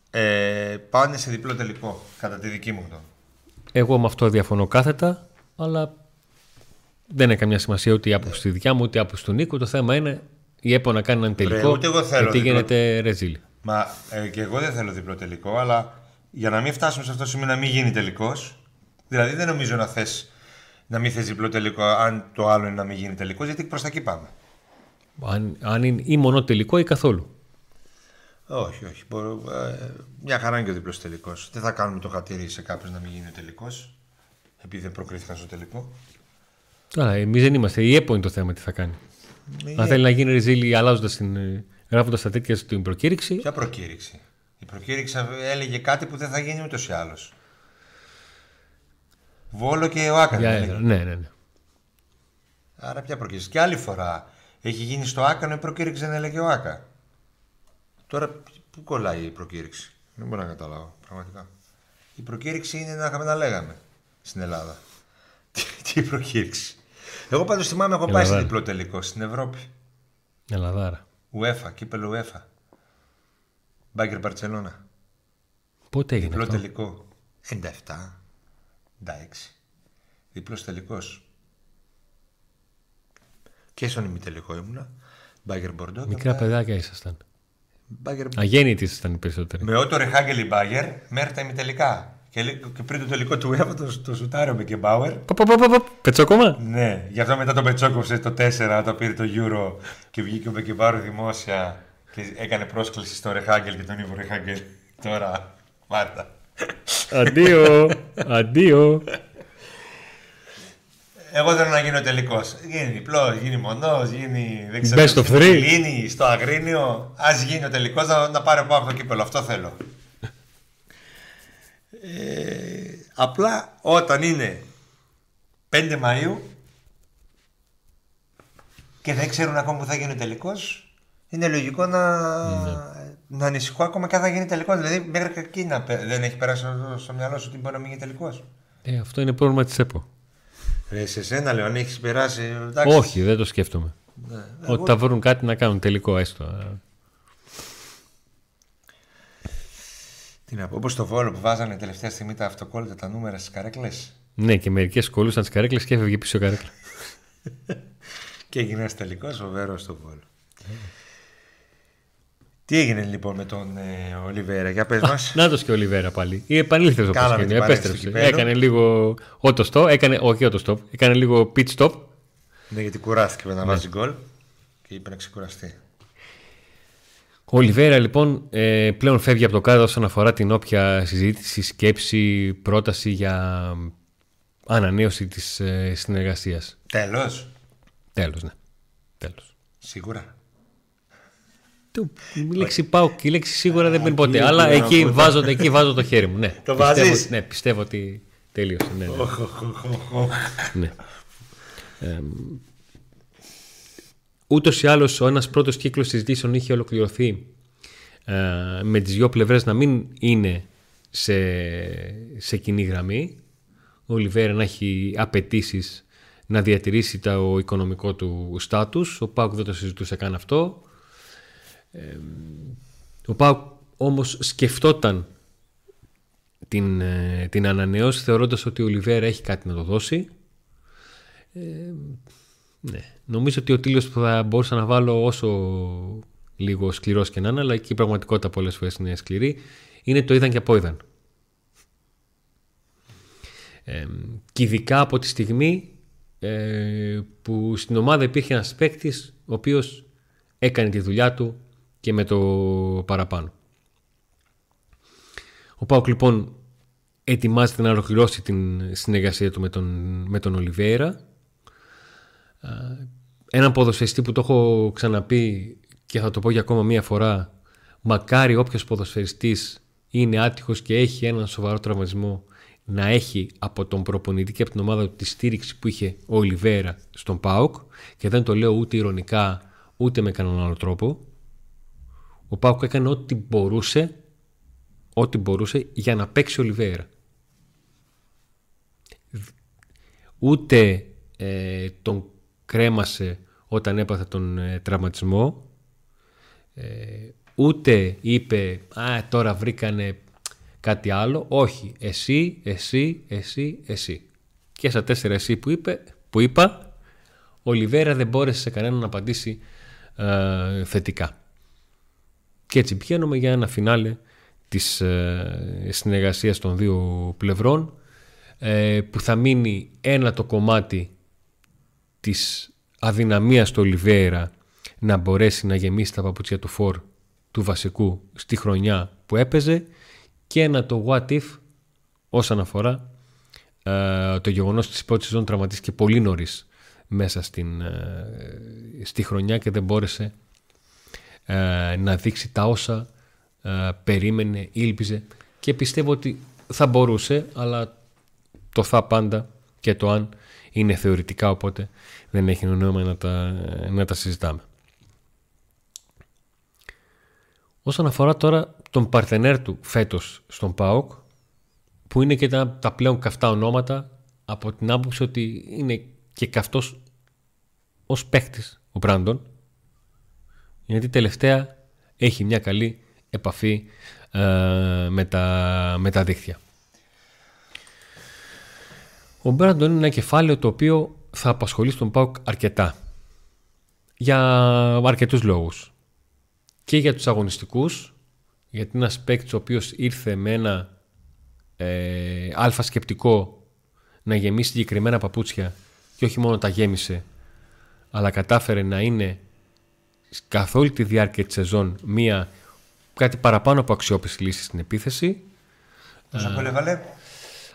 ε, πάνε σε διπλό τελικό, κατά τη δική μου γνώμη. Εγώ με αυτό διαφωνώ κάθετα, αλλά δεν έχει καμιά σημασία ούτε η άποψη τη δικιά μου ούτε η άποψη του Νίκου. Το θέμα είναι η ΕΠΟ να κάνει έναν τελικό. ούτε εγώ θέλω γιατί διπλό. γίνεται ρεζίλ. Μα ε, και εγώ δεν θέλω διπλό τελικό, αλλά για να μην φτάσουμε σε αυτό το σημείο να μην γίνει τελικός. Δηλαδή δεν νομίζω να θες να μην θες διπλό τελικό, αν το άλλο είναι να μην γίνει τελικός, γιατί προς τα εκεί πάμε. Αν, αν είναι ή μόνο τελικό ή καθόλου. Όχι, όχι. Μπορώ, ε, μια χαρά είναι και ο διπλός τελικός. Δεν θα κάνουμε το χατήρι σε κάποιον να μην γίνει ο τελικός, επειδή δεν προκρίθηκαν στο τελικό. Τώρα, εμείς δεν είμαστε. Η ΕΠΟ είναι το θέμα τι θα κάνει. Αν θέλει να γίνει ρεζίλ αλλάζοντας την. γράφοντας τα τέτοια στην προκήρυξη. Ποια προκήρυξη; Η προκήρυξη έλεγε κάτι που δεν θα γίνει ούτως ή άλλως. Βόλο και ο Άκα. Για δεν έδρα. έλεγε. Ναι, ναι, ναι. Άρα ποια προκήρυξη. Και άλλη φορά έχει γίνει στο Άκα, η προκήρυξη δεν έλεγε ο Άκα. Τώρα πού κολλάει η προκήρυξη; Δεν μπορώ να καταλάβω πραγματικά. Η προκήρυξη είναι να είχαμε να λέγαμε στην Ελλάδα. Τι, τι προκήρυξη. Εγώ πάντως θυμάμαι, έχω πάει σε Ελλάδα. διπλό τελικό στην Ευρώπη. Ελλαδάρα. UEFA, κύπελο UEFA. Μπάγκερ Μπαρτσελώνα. Πότε έγινε Διπλό αυτό; τελικό. 97. 96. Διπλός τελικός. Και στον ημιτελικό ήμουνα. Μπάγκερ Μπορντό. και Μικρά με- παιδάκια ήσασταν. Μπάγκερ... Αγέννητοι ήσασταν οι περισσότεροι. Με Ότο Ρεχάγκελ η Μπάγκερ μέχρι τα ημιτελικά. Και, λέ- και πριν το τελικό του UEFA το, το σουτάρει ο Μπεκεμπάουερ. Πα, πα, πα, πα, πα. Πετσόκομα. Ναι, γι' αυτό μετά τον πετσόκοψε το 4 όταν πήρε το Euro και βγήκε ο Μπεκεμπάουερ δημόσια και έκανε πρόσκληση στον Ρεχάγκελ και τον Ιβο Ρεχάγκελ. Τώρα, Μάρτα. Αντίο. Αντίο. Εγώ θέλω να γίνω τελικός. Γίνει διπλός, γίνει μονός, γίνει. Δεν Best of στην three. Ελλήνη, στο Αγρίνιο. Α γίνει ο τελικός να, να πάρει από το κύπελο. Αυτό θέλω. Ε, απλά όταν είναι 5 Μαΐου και δεν ξέρουν ακόμα που θα γίνει ο τελικός, είναι λογικό να, να ανησυχώ ακόμα και αν θα γίνει τελικός. Δηλαδή, μέχρι και εκεί να, πε- δεν έχει περάσει στο, στο μυαλό σου ότι μπορεί να μην γίνει τελικός. Ε, αυτό είναι πρόβλημα της ΕΠΟ. Ρε, σε σένα λέω, αν έχεις περάσει. Εντάξει, Όχι, δεν το σκέφτομαι. Ναι. Ότι θα βρουν κάτι να κάνουν τελικό έστω. Ε, Τι να πω, όπως το βόλο που βάζανε τελευταία στιγμή τα αυτοκόλλητα τα νούμερα στις καρέκλες. Ναι, και μερικές κολούσαν τι καρέκλες και έφευγε πίσω η καρέκλα. Και έγινες ένα τελικός φοβερός στο βόλο. Τι έγινε λοιπόν με τον ε, Ολιβέρα, για πες μας. Να το και ο Ολιβέρα πάλι. Ή επανήλθε όπω Κάναμε γίνει. την παρένθεση Επέστρεψε. εκεί πέρα. Έκανε λίγο auto stop. Έκανε, όχι auto stop. Έκανε λίγο pit stop. ναι, γιατί κουράστηκε με να βάζει γκολ και είπε να ξεκουραστεί. Ο Ολιβέρα λοιπόν ε, πλέον φεύγει από το κάδρο όσον αφορά την όποια συζήτηση, σκέψη, πρόταση για ανανέωση της ε, συνεργασίας. Τέλος. Τέλος, ναι. Τέλος. Σίγουρα. Το- Η λέξη πάω και η λέξη σίγουρα δεν μπαίνει ποτέ. εκεί Αλλά πήγα να εκεί πω. βάζω, εκεί βάζω το χέρι μου. Ναι. Το πιστεύω, βάζεις; Ναι, πιστεύω ότι τελείωσε. Ναι, ναι. ναι. Ε, ούτως ή άλλως ο ένας πρώτος κύκλος συζητήσεων είχε ολοκληρωθεί ε, με τις δυο πλευρές να μην είναι σε, σε κοινή γραμμή. Ο Ολιβέρα να έχει απαιτήσεις να διατηρήσει το οικονομικό του στάτους. Ο Πάουκ δεν το συζητούσε καν αυτό. Ε, ο Πάουκ όμως σκεφτόταν την, ε, την ανανέωση θεωρώντας ότι ο Ολιβέρα έχει κάτι να το δώσει ναι. Νομίζω ότι ο Τίλιος που θα μπορούσα να βάλω όσο λίγο σκληρός και να είναι, αλλά και η πραγματικότητα πολλές φορές είναι σκληρή, είναι το είδαν και από είδαν. Ε, και ειδικά από τη στιγμή ε, που στην ομάδα υπήρχε ένας παίκτης ο οποίος έκανε τη δουλειά του και με το παραπάνω. Ο Πάουκ λοιπόν ετοιμάζεται να ολοκληρώσει την συνεργασία του με τον, με τον Ολιβέρα. Έναν ποδοσφαιριστή που το έχω ξαναπεί και θα το πω για ακόμα μία φορά. Μακάρι όποιος ποδοσφαιριστής είναι άτυχος και έχει έναν σοβαρό τραυματισμό να έχει από τον προπονητή και από την ομάδα τη στήριξη που είχε ο Ολιβέρα στον ΠΑΟΚ και δεν το λέω ούτε ηρωνικά ούτε με κανέναν άλλο τρόπο. Ο ΠΑΟΚ έκανε ό,τι μπορούσε ό,τι μπορούσε για να παίξει ο Ολιβέρα. Ούτε ε, τον κρέμασε όταν έπαθε τον ε, τραυματισμό ε, ούτε είπε «Α, τώρα βρήκανε κάτι άλλο». Όχι, εσύ, εσύ, εσύ, εσύ. Και στα τέσσερα εσύ που, είπε, που είπα, ο Λιβέρα δεν μπόρεσε σε κανέναν να απαντήσει ε, θετικά. Και έτσι πηγαίνουμε για ένα φινάλε της ε, συνεργασίας των δύο πλευρών ε, που θα μείνει ένα το κομμάτι της αδυναμίας του Ολιβέρα να μπορέσει να γεμίσει τα παπούτσια του φορ του βασικού στη χρονιά που έπαιζε και ένα το what if όσον αφορά ε, το γεγονός της πρώτης σεζόν τραυματίστηκε πολύ νωρίς μέσα στην, ε, στη χρονιά και δεν μπόρεσε ε, να δείξει τα όσα περίμενε, ήλπιζε και πιστεύω ότι θα μπορούσε αλλά το θα πάντα και το αν είναι θεωρητικά οπότε δεν έχει νόημα να τα, να τα συζητάμε. Όσον αφορά τώρα τον παρτενέρ του φέτος στον ΠΑΟΚ που είναι και τα, τα πλέον καυτά ονόματα από την άποψη ότι είναι και καυτός ως παίχτης ο Μπράντον γιατί τελευταία έχει μια καλή επαφή ε, με, τα, με τα δίχτυα. Ο Μπράντον είναι ένα κεφάλαιο το οποίο θα απασχολεί στον ΠΑΟΚ αρκετά για αρκετούς λόγους και για τους αγωνιστικούς γιατί είναι ένας παίκτης ο οποίος ήρθε με ένα ε, αλφα σκεπτικό να γεμίσει συγκεκριμένα παπούτσια και όχι μόνο τα γέμισε αλλά κατάφερε να είναι καθ' όλη τη διάρκεια της σεζόν μία κάτι παραπάνω από αξιόπιστη λύση στην επίθεση. Πόσα γκολ έβαλε; Αν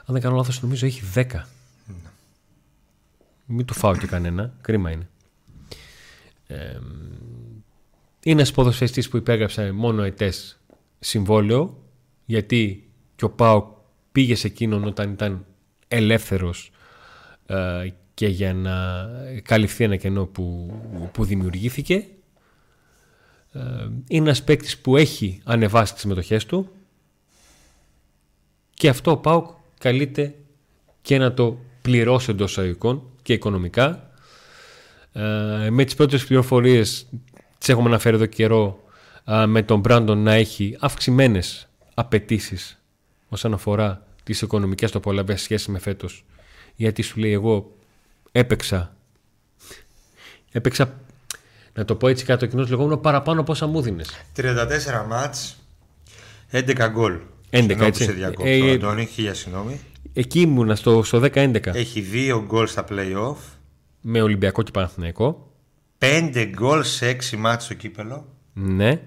δεν κάνω λάθος νομίζω έχει 10. Mm. Μην του φάω και κανένα. Κρίμα είναι. Ε, είναι ένας ποδοσφαιριστής που υπέγραψε μόνο ετές συμβόλαιο γιατί και ο Πάο πήγε σε εκείνον όταν ήταν ελεύθερος ε, και για να καλυφθεί ένα κενό που, που δημιουργήθηκε. Ε, είναι ένας παίκτης που έχει ανεβάσει τις συμμετοχές του και αυτό ο Πάοκ καλείται και να το πληρώσει εντός εισαγωγικών και οικονομικά. Ε, με τις πρώτες πληροφορίες τις έχουμε αναφέρει εδώ καιρό με τον Μπράντον να έχει αυξημένες απαιτήσεις όσον αφορά τις οικονομικές του απολαμπές σχέση με φέτος. Γιατί σου λέει εγώ έπαιξα έπαιξα να το πω έτσι κάτω ο κοινός λεγόμενος παραπάνω από όσα μου δίνες. 34 μάτς, 11 γκολ. 11 έτσι. Σε διακόψω, ε, Αντώνη, χίλια συγγνώμη. Εκεί ήμουνα στο, στο 10-11. Έχει 2 γκολ στα play-off. Με Ολυμπιακό και Παναθηναϊκό. 5 γκολ σε 6 μάτς στο κύπελο. Ναι.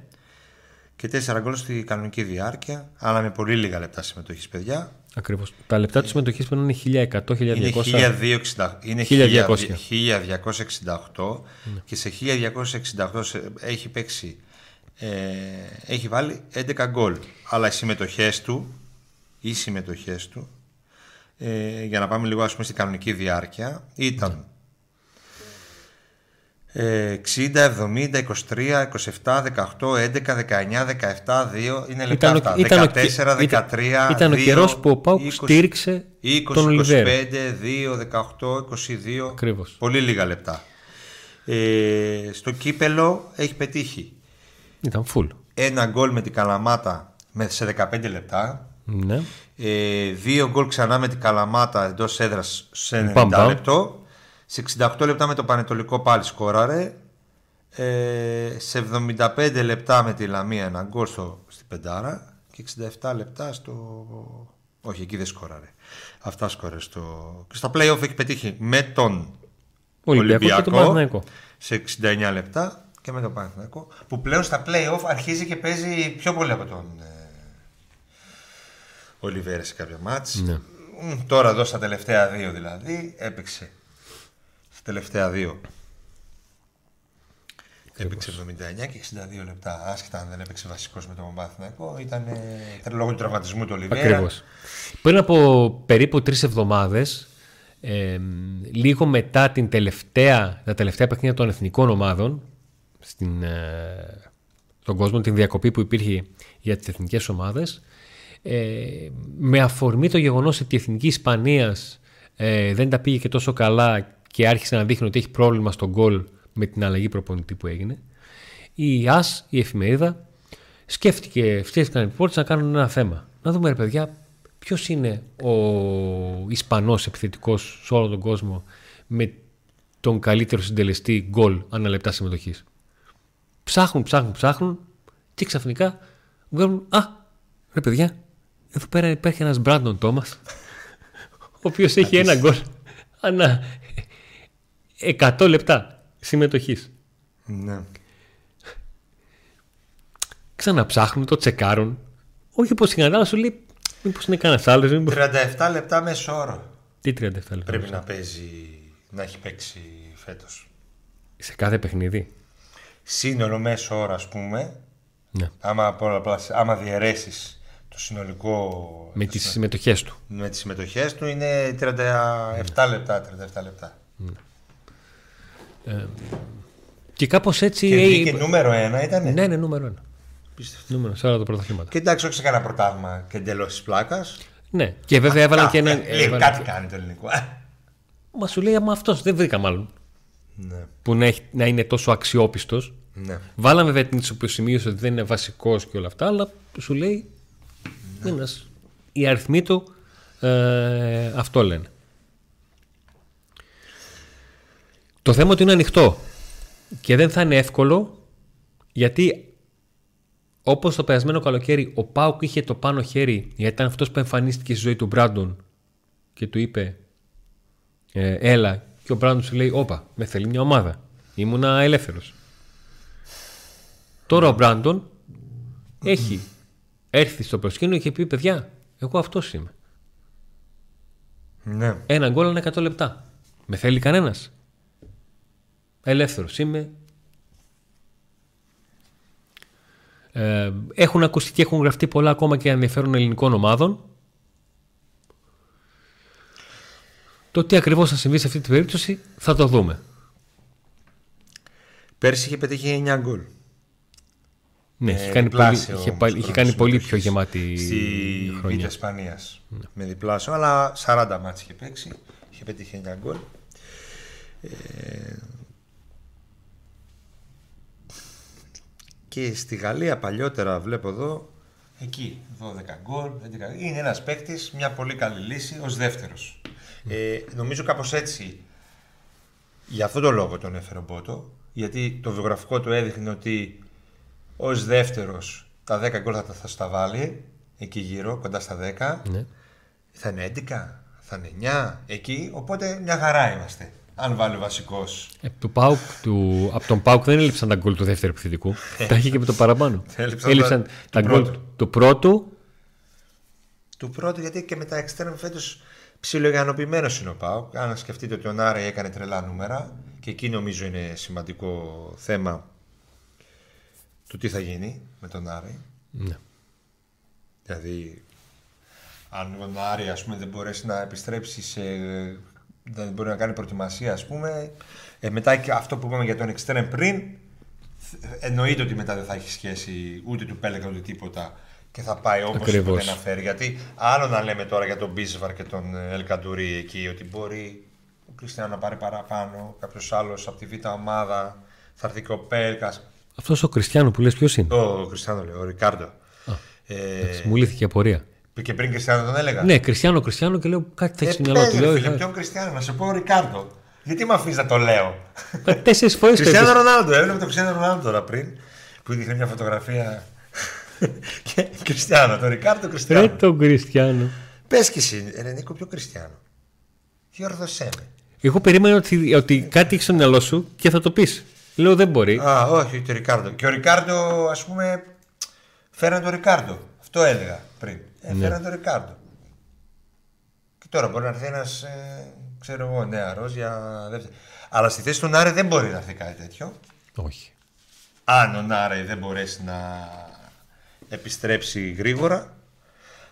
Και 4 γκολ στη κανονική διάρκεια. Αλλά με πολύ λίγα λεπτά συμμετοχής, παιδιά. Ακριβώς. Τα λεπτά του συμμετοχής πρέπει να είναι 1100-1200. Είναι 1268. Είναι 1268 ναι. και σε 1268 έχει παίξει. Ε, έχει βάλει 11 γκολ. Αλλά οι συμμετοχές του, οι συμμετοχές του ε, για να πάμε λίγο ας πούμε στην κανονική διάρκεια ήταν 60, 70, 23, 27, 18, 11, 19, 17, 2 είναι λεπτά αυτά. 14, 13, ήταν, ο καιρός που ο Πάουκ στήριξε 20, τον 25, 2, 18, 22. Ακριβώς. Πολύ λίγα λεπτά. Ε, στο κύπελο έχει πετύχει. Ήταν full. Ένα γκολ με την Καλαμάτα σε 15 λεπτά. Ναι. Ε, δύο γκολ ξανά με την Καλαμάτα εντός έδρας σε 90 λεπτό Σε 68 λεπτά με το Πανετολικό πάλι σκόραρε. Ε, σε 75 λεπτά με τη Λαμία ένα γκολ στο, στην Πεντάρα και 67 λεπτά στο... Όχι, εκεί δεν σκόραρε. Αυτά σκόρε στο... Και στα play-off έχει πετύχει με τον Ολυμπιακό, και τον Παναθηναϊκό. σε 69 λεπτά και με τον Παναθηναϊκό που πλέον στα play-off αρχίζει και παίζει πιο πολύ από τον ε, Ολιβέρες σε κάποια μάτς. Ναι. Μ, Τώρα εδώ στα τελευταία δύο δηλαδή έπαιξε. Στα τελευταία δύο. Έπαιξε 79 και 62 λεπτά. Άσχετα αν δεν έπαιξε βασικός με τον Παναθηναϊκό, ήταν ε, ήταν λόγω του τραυματισμού του Ολιβέρα. Ακριβώς. Πριν από περίπου τρεις εβδομάδες, ε, λίγο μετά την τελευταία, τα τελευταία παιχνίδια των εθνικών ομάδων, στην, ε, στον κόσμο, την διακοπή που υπήρχε για τις εθνικές ομάδες, ε, με αφορμή το γεγονός ότι η Εθνική Ισπανίας ε, δεν τα πήγε και τόσο καλά και άρχισε να δείχνει ότι έχει πρόβλημα στον γκολ με την αλλαγή προπονητή που έγινε, η ΑΣ, η εφημερίδα, σκέφτηκε, φτιάχτηκαν οι reporters να κάνουν ένα θέμα. Να δούμε ρε παιδιά, ποιος είναι ο Ισπανός επιθετικός σε όλο τον κόσμο με τον καλύτερο συντελεστή γκολ ανά λεπτά συμμετοχής. Ψάχνουν, ψάχνουν, ψάχνουν και ξαφνικά βγαίνουν «Α, ρε παιδιά, εδώ πέρα υπάρχει ένας Μπράντον Τόμας ο οποίος έχει ένα γκολ ανά 100 λεπτά συμμετοχής. Ναι. Ξαναψάχνουν, το τσεκάρουν. Όχι πως η να σου λέει μήπως είναι κανένας άλλος. Μήπως... 37 λεπτά μέσω όρο Τι 37 λεπτά. πρέπει να παίζει, να έχει παίξει φέτος. Σε κάθε παιχνίδι. Σύνολο μέσω όρο ας πούμε, Ναι. άμα, πολλαπλασια- άμα διαιρέσεις το συνολικό Με τις συμμετοχές του. με τις συμμετοχές του είναι 37 λεπτά, 37 λεπτά. Και κάπως έτσι... Και ε, βγήκε νούμερο ένα ήταν. Ναι, ναι, νούμερο ένα. Νούμερο σε όλα τα πρωταθλήματα. Και εντάξει, όχι σε κανένα πρωτάθλημα και εντελώς της πλάκας. Ναι. Και βέβαια έβαλαν και ένα. Λίγο κάτι κάνει το ελληνικό. ε. Μα σου λέει, άμα αυτός δεν βρήκα μάλλον. Ναι. Που να, έχει, να είναι τόσο αξιόπιστος. ναι. Βάλαμε βέβαια την ισοπιοσημείωση ότι δεν είναι βασικός και όλα αυτά, αλλά σου λέει. Ένας, οι αριθμοί του ε, αυτό λένε. Το θέμα του είναι ανοιχτό και δεν θα είναι εύκολο γιατί όπως το περασμένο καλοκαίρι ο Πάουκ είχε το πάνω χέρι γιατί ήταν αυτός που εμφανίστηκε στη ζωή του Μπράντον και του είπε ε, έλα και ο Μπράντον σου λέει όπα με θέλει μια ομάδα ήμουνα ελεύθερος τώρα ο Μπράντον έχει έρθει στο προσκήνιο και πει παιδιά εγώ αυτός είμαι ναι. ένα γκολ ανά 100 λεπτά. Με θέλει κανένας. Ελεύθερος είμαι. Ε, έχουν ακουστεί και έχουν γραφτεί πολλά ακόμα και ενδιαφέρον ελληνικών ομάδων. Το τι ακριβώς θα συμβεί σε αυτή την περίπτωση θα το δούμε. Πέρσι είχε πετύχει 9 γκολ. Ναι, Ε, είχε κάνει πολύ, διπλάσιο είχε, όμως πάλι- είχε χρόνο κάνει πολύ πιο συμμετοχής γεμάτη Στη Β' χρονιά. Ισπανία. Με διπλάσιο, αλλά 40 μάτς είχε παίξει. Είχε πετύχει 9 γκολ. Ε, και στη Γαλλία παλιότερα βλέπω εδώ εκεί 12 γκολ. 11. Είναι ένας παίκτης, μια πολύ καλή λύση ως δεύτερος. Ε, νομίζω κάπως έτσι για αυτόν τον λόγο τον έφερε ο Μπότο. Γιατί το βιογραφικό του έδειχνε ότι ως δεύτερος τα 10 γκολ θα, τα- θα στα βάλει εκεί γύρω, κοντά στα 10. Ναι. Θα είναι 11, θα είναι 9 εκεί. Οπότε μια χαρά είμαστε. Αν βάλει ο βασικός. Ε, του Πάουκ, του, από τον Πάουκ δεν έλειψαν τα γκολ του δεύτερου επιθετικού. τα είχε και με το παραπάνω. Έλειψαν έλειψαν τα- τα του γκολ πρώτου. του πρώτου Του πρώτου, γιατί και με τα extreme φέτος ψιλοεγανοποιημένο είναι ο Πάο. Αν σκεφτείτε ότι ο Νάρη έκανε τρελά νούμερα και εκεί νομίζω είναι σημαντικό θέμα του τι θα γίνει με τον Νάρη. Ναι. Δηλαδή, αν ο Νάρη ας πούμε, δεν μπορέσει να επιστρέψει σε. Δεν μπορεί να κάνει προετοιμασία, ας πούμε. Ε, μετά και αυτό που είπαμε για τον Extreme πριν, εννοείται ότι μετά δεν θα έχει σχέση ούτε του Πέλεκα ούτε τίποτα και θα πάει όπως Ακριβώς. δεν φέρει. Γιατί άλλο να λέμε τώρα για τον Μπίσβαρ και τον Ελκαντουρί εκεί, ότι μπορεί ο Κριστιανό να πάρει παραπάνω, κάποιος άλλος από τη β' ομάδα, θα έρθει και ο Πέλκας. Αυτός ο Κριστιανό που λες ποιος είναι; Ο Κριστιανό λέω, ο Ρικάρντο. Ε, Εντάξει, Μου λύθηκε η απορία. Και πριν Κριστιανό τον έλεγα. Ναι, Κριστιανό, Κριστιανό και λέω κάτι θα έχεις Ε, στο μυαλό πες, του. ρε Λέω, φίλε, θα- ποιον Κριστιανό, να σε πω ο Ρικάρντο. Γιατί με αφήνεις να το λέω; Τέσσερις φορές το Κριστιανό είπες. Ρονάλντο, έβλεπε το Κριστιανό Ρονάλντο τώρα πριν. Που δείχνει μια φωτογραφία. και Κριστιανό, το Ρικάρντο Ρε Κριστιανό. τον Κριστιανό. Πες και εσύ, ρε Νίκο, πιο Κριστιανό; Τι όρθωσέ με. Εγώ περίμενα ότι, ότι κάτι έχει στο μυαλό σου και θα το πεις. Λέω δεν μπορεί. Α, όχι, το Ρικάρντο. Και ο Ρικάρντο, ας πούμε, φέραν τον Ρικάρντο. Αυτό έλεγα πριν. Ε, Ναι. φέραν τον Ρικάρντο. Και τώρα μπορεί να έρθει ένας, ε, ξέρω εγώ, νεαρός για δεύτερη. Αλλά στη θέση του Νάρε δεν μπορεί να έρθει κάτι τέτοιο. Όχι. Αν ο Νάρε δεν μπορέσει να επιστρέψει γρήγορα.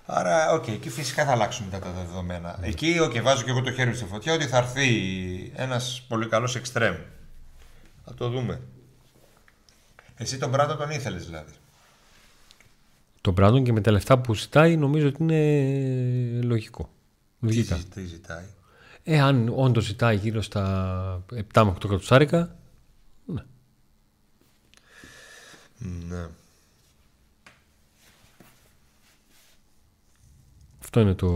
Άρα, οκ, εκεί φυσικά θα αλλάξουν μετά τα δεδομένα. Εκεί, οκ, βάζω και εγώ το χέρι μου στη φωτιά ότι θα έρθει ένας πολύ καλός εξτρέμ. Θα το δούμε. Εσύ τον Μπράντον τον ήθελες δηλαδή. Τον Μπράντον και με τα λεφτά που ζητάει νομίζω ότι είναι λογικό. Τι, Λογικά. ζη- τι ζητάει; Ε, αν όντως ζητάει γύρω στα 7 με 8 εκατοστάρικα, Ναι. αυτό είναι το.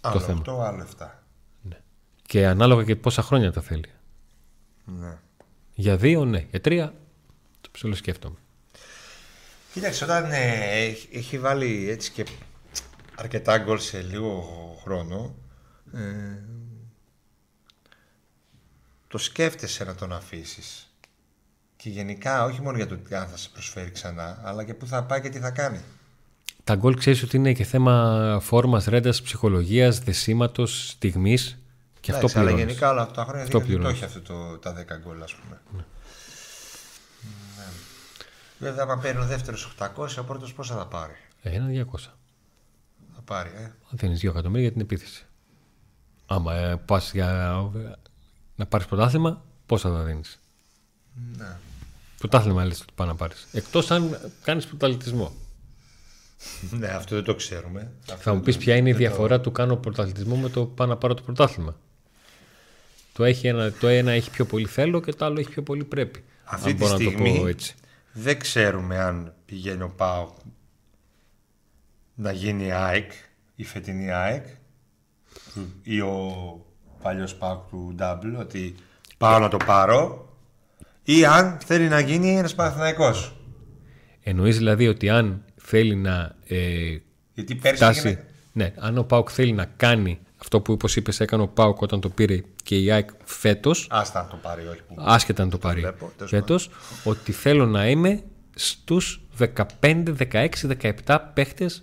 Άλλο θέμα. 8, άλλο 7. Και ανάλογα και πόσα χρόνια τα θέλει. Ναι. Για δύο, ναι. Για τρία, το ψιλοσκέφτομαι. Κοίταξε, όταν ε, έχει, έχει βάλει έτσι και αρκετά γκολ σε λίγο χρόνο, ε, το σκέφτεσαι να τον αφήσεις. Και γενικά, όχι μόνο για το τι αν θα σε προσφέρει ξανά, αλλά και πού θα πάει και τι θα κάνει. Τα γκολ ξέρεις ότι είναι και θέμα φόρμας, ρέντας, ψυχολογίας, δεσίματος, στιγμής. Και αυτό Εντάξει, αλλά πληρώνεις. γενικά όλα αυτά τα χρόνια Αυτό δείχνει ότι το πληρώνεις. έχει αυτό το, τα 10 γκολ, ας πούμε. Ναι. Βέβαια, άμα παίρνει ο δεύτερος 800, ο πρώτος πόσα θα πάρει; Ένα 200. Θα πάρει, ε. Αν δίνει 2 εκατομμύρια για την επίθεση. Άμα ε, πας για να πάρεις πρωτάθλημα, πόσα θα δίνεις; Ναι. Πρωτάθλημα λες ότι πάει να πάρεις. Εκτός αν κάνεις πρωταθλητισμό. ναι, αυτό δεν το ξέρουμε. Θα μου πεις ποια είναι η διαφορά του κάνω πρωταθλητισμό με το πάω να πάρω το πρωτάθλημα. Το, έχει ένα, το ένα έχει πιο πολύ θέλω και το άλλο έχει πιο πολύ πρέπει. Αυτή αν τη μπορώ να το στιγμή πω έτσι. Δεν ξέρουμε αν πηγαίνει ο ΠΑΟΚ να γίνει ΑΕΚ, η φετινή ΑΕΚ ή ο παλιός ΠΑΟΚ του Double, ότι πάω να το πάρω ή αν θέλει να γίνει ένας Παναθηναϊκός. Εννοείς δηλαδή ότι αν θέλει να ε, Γιατί πέρσι φτάσει. έγινε- Ναι, αν ο Πάουκ θέλει να κάνει αυτό που όπως είπες, έκανε ο Πάουκ όταν το πήρε και η ΑΕΚ φέτος, Άστα να το πάρει όχι που... άσχετα αν το πάρει βλέπω, τέλος φέτος, ότι θέλω να είμαι στους 15, 16, 17 παίχτες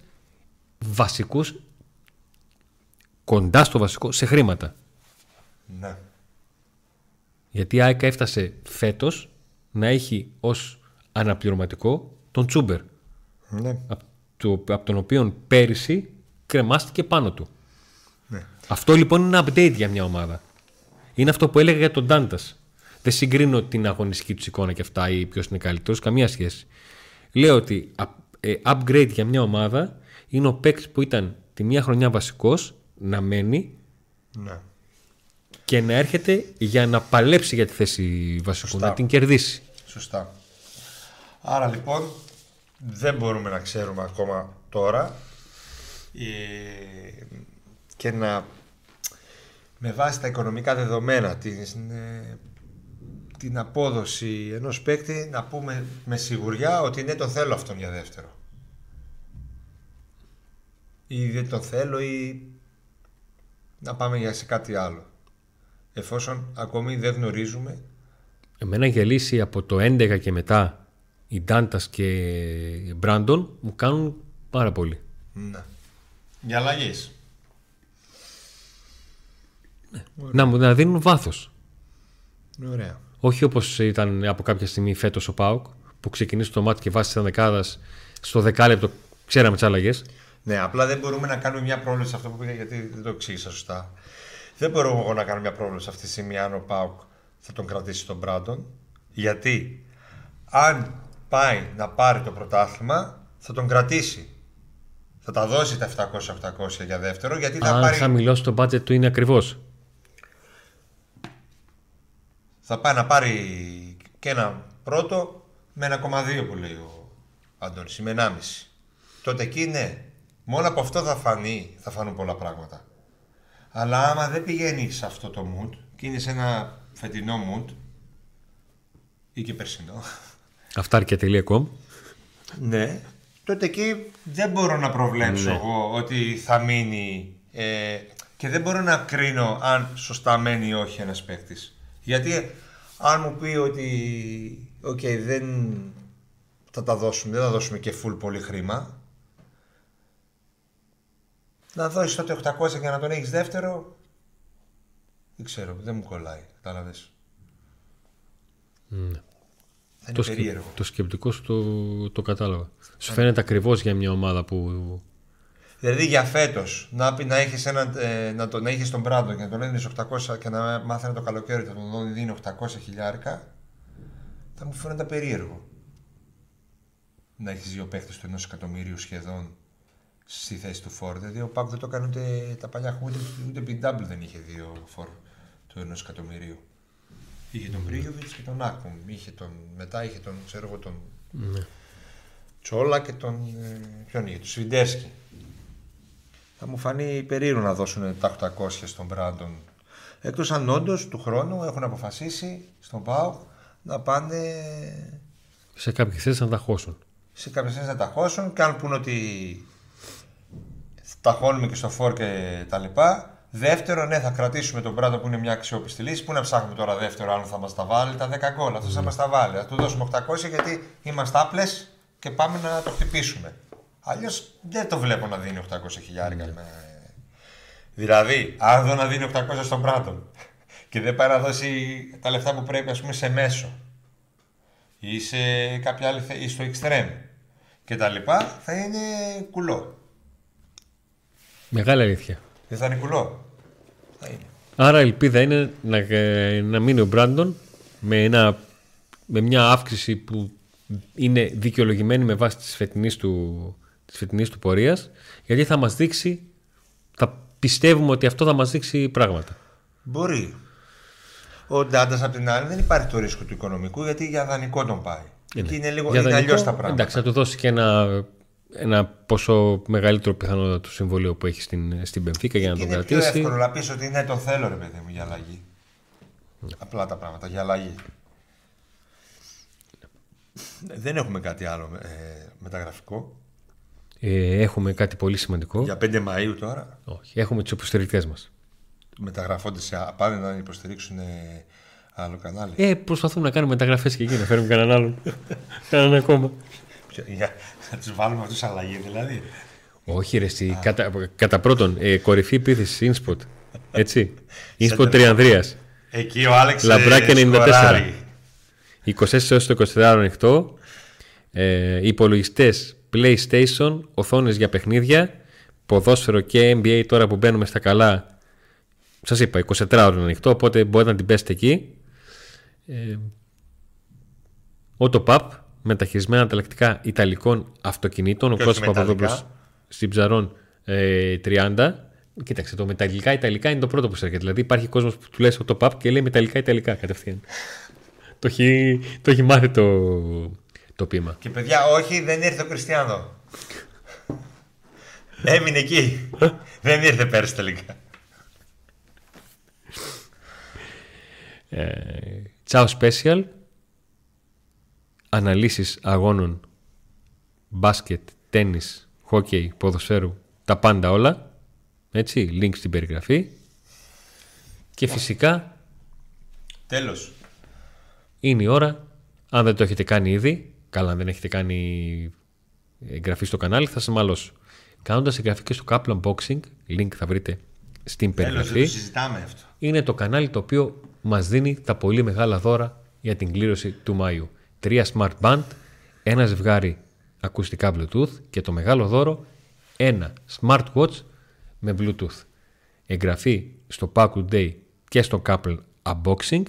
βασικούς κοντά στο βασικό σε χρήματα. Ναι. Γιατί η ΑΕΚ έφτασε φέτος να έχει ως αναπληρωματικό τον Τσούμπερ. ναι. από, το, από τον οποίο πέρυσι κρεμάστηκε πάνω του. Ναι. Αυτό λοιπόν είναι ένα update για μια ομάδα. Είναι αυτό που έλεγα για τον Ντάντα. Δεν συγκρίνω την αγωνιστική τους εικόνα και αυτά ή ποιος είναι καλύτερος, καμία σχέση. Λέω ότι up- ε, upgrade για μια ομάδα είναι ο παίκτης που ήταν τη μία χρονιά βασικός να μένει ναι. και να έρχεται για να παλέψει για τη θέση βασικού, Σωστά. να την κερδίσει. Σωστά. Άρα λοιπόν δεν μπορούμε να ξέρουμε ακόμα τώρα ε, και να με βάση τα οικονομικά δεδομένα την, ε, την απόδοση ενός παίκτη να πούμε με σιγουριά ότι ναι τον θέλω αυτόν για δεύτερο. Ή δεν τον θέλω ή να πάμε για σε κάτι άλλο. Εφόσον ακόμη δεν γνωρίζουμε Εμένα για λύση από το 11 και μετά οι Ντάντας και Μπράντον μου κάνουν πάρα πολύ. Ναι. Για αλλαγή. Να μου να δίνουν βάθος. Ωραία. Όχι όπως ήταν από κάποια στιγμή φέτος ο Πάουκ που ξεκινήσει το μάτι και βάσει της δεκάδας στο δεκάλεπτο ξέραμε τις αλλαγές. Ναι, απλά δεν μπορούμε να κάνουμε μια πρόβλεψη σε αυτό που πήγα γιατί δεν το εξήγησα σωστά. Δεν μπορούμε εγώ να κάνω μια πρόβλεψη αυτή τη στιγμή αν ο Πάουκ θα τον κρατήσει τον Μπράντον. Γιατί αν πάει να πάρει το πρωτάθλημα θα τον κρατήσει. Θα τα δώσει τα 700-800 για δεύτερο γιατί θα Αν πάρει, χαμηλώσει το budget του είναι ακριβώς. Θα πάει να πάρει και ένα πρώτο με 1,2 που λέει ο Αντώνης, ή με 1,5. Τότε εκεί ναι. Μόνο από αυτό θα φανεί, θα φανούν πολλά πράγματα. Αλλά άμα δεν πηγαίνει σε αυτό το mood και είναι σε ένα φετινό mood ή και περσινό. Αυτάρκεια.com Ναι. Τότε εκεί δεν μπορώ να προβλέψω Ναι. εγώ ότι θα μείνει ε, και δεν μπορώ να κρίνω αν σωστά μένει ή όχι ένας παίκτης. Γιατί αν μου πει ότι οκ, δεν θα τα δώσουμε, δεν θα δώσουμε και full πολύ χρήμα να δώσεις τότε 800 για να τον έχεις δεύτερο δεν ξέρω, δεν μου κολλάει, κατάλαβες. Θα είναι Το, σκε- περίεργο. το σκεπτικό σου το, το κατάλαβα. Σου φαίνεται ακριβώς για μια ομάδα που. Δηλαδή για φέτος να, πει- να, έχεις έναν, ε, να τον έχεις τον Μπράντον και να τον έδινες 800 και να μάθανε το καλοκαίρι ότι θα τον δίνει 800 χιλιάρικα, θα μου φαίνεται περίεργο. Να έχεις δύο παίχτε του ενός εκατομμυρίου σχεδόν στη θέση του Φόρ. Δηλαδή ο Πάκ δεν το έκανε ούτε τα παλιά χρόνια, ούτε, ούτε PW δεν είχε δύο Φόρ του ενός εκατομμυρίου. Είχε τον Πρίγιοβιτ και τον Άκπομ. Είχε τον, μετά είχε τον, ξέρω εγώ, τον Τσόλα και τον. Ε, ποιον είχε, τον Σβιντέρσκι. Θα μου φανεί περίεργο να δώσουν τα 800 στον Μπράντον. Εκτός αν όντως του χρόνου έχουν αποφασίσει στον ΠΑΟ να πάνε σε κάποιες θέσεις να τα χώσουν. σε κάποιες θέσεις να τα χώσουν και αν πούνε ότι τα χώνουμε και στο φόρ και τα λοιπά. Δεύτερο, ναι, θα κρατήσουμε τον Μπράντον που είναι μια αξιόπιστη λύση. Πού να ψάχνουμε τώρα δεύτερο, αν θα μας τα βάλει τα 10 γκολ. Αυτός θα μας τα βάλει. Θα του δώσουμε 800 γιατί είμαστε άπλες και πάμε να το χτυπήσουμε. Αλλιώς δεν το βλέπω να δίνει 800 χιλιάρικα. Με... Δηλαδή, αν δω να δίνει 800 στον Μπράντον και δεν πάει να δώσει τα λεφτά που πρέπει, ας πούμε, σε μέσο ή σε κάποια άλλη θε- ή στο extreme και τα λοιπά, θα είναι κουλό. Μεγάλη αλήθεια. Δεν θα είναι κουλό. Θα είναι. Άρα η ελπίδα είναι να, ε, να μείνει ο Μπράντον με, ένα, με μια αύξηση που είναι δικαιολογημένη με βάση της φετινής του, της φετινής του πορείας γιατί θα μας δείξει θα πιστεύουμε ότι αυτό θα μας δείξει πράγματα. Μπορεί. Ο Ντάντας απ' την άλλη δεν υπάρχει το ρίσκο του οικονομικού γιατί για δανεικό τον πάει. Εκεί είναι λίγο Για είναι δανεικό, αλλιώς τα πράγματα. Εντάξει, να του δώσει και ένα, ένα ποσό μεγαλύτερο πιθανότητα του συμβολίου που έχει στην, στην Πενφύκα για να Και τον είναι πιο κρατήσει. εύκολο να πεις ότι ναι, το θέλω ρε παιδί μου για αλλαγή. Απλά τα πράγματα για αλλαγή. Δεν έχουμε κάτι άλλο ε, μεταγραφικό. Ε, έχουμε κάτι πολύ σημαντικό. Για 5 Μαΐου τώρα Όχι, έχουμε τους υποστηρικτές μας. μεταγραφόνται σε πάνε να υποστηρίξουν ε, άλλο κανάλι. Ε, προσπαθούμε να κάνουμε μεταγραφές και εκεί, να φέρουμε κανέναν άλλον. κανέναν ακόμα. Ποιο- Για, να τους βάλουμε αυτούς αλλαγή δηλαδή. Όχι, ρε, εσύ, κατά, κατά πρώτον, ε, κορυφή επίθεση InSpot. Έτσι. InSpot Σέντερ. Τριανδρίας. Εκεί ο Άλεξ Λαμπράκια ε, 94. σκοράρει. 24 έως το 24 ανοιχτό. Ε, υπολογιστές PlayStation, οθόνες για παιχνίδια, ποδόσφαιρο και NBA τώρα που μπαίνουμε στα καλά. Σας είπα, 24 ώρο ανοιχτό, οπότε μπορείτε να την πέσετε εκεί. Ε, Autopap, μεταχειρισμένα ανταλλακτικά ιταλικών αυτοκινήτων. Ο Και όχι Κώστας Παπαδόπουλος μεταλλικά. στην Ψαρών ε, 30. Κοίταξε, το μεταλλικά ιταλικά είναι το πρώτο που σε έρχεται. Δηλαδή υπάρχει κόσμος που του λες Autopap και λέει μεταλλικά ιταλικά κατευθείαν. το, έχει, το έχει μάθει το, το πείμα. Και παιδιά, όχι, δεν ήρθε ο Κριστιανό. Έμεινε εκεί. δεν ήρθε πέρσι τελικά. Ε, Ciao Special Αναλύσεις αγώνων Μπάσκετ, τένις, χόκεϊ, ποδοσφαίρου Τα πάντα όλα Έτσι, link στην περιγραφή Και φυσικά Τέλος. είναι η ώρα Αν δεν το έχετε κάνει ήδη Καλά αν δεν έχετε κάνει εγγραφή στο κανάλι Θα σας μαλώσω Κάνοντας εγγραφή και στο Kaplan Unboxing Link θα βρείτε στην Τέλος, δεν περιγραφή το συζητάμε αυτό. είναι το κανάλι το οποίο μας δίνει τα πολύ μεγάλα δώρα για την κλήρωση του Μάιου. Τρία smart band, ένας ζευγάρι ακουστικά Bluetooth και το μεγάλο δώρο ένα smartwatch με Bluetooth. Εγγραφή στο Pack Today και στο Couple Unboxing.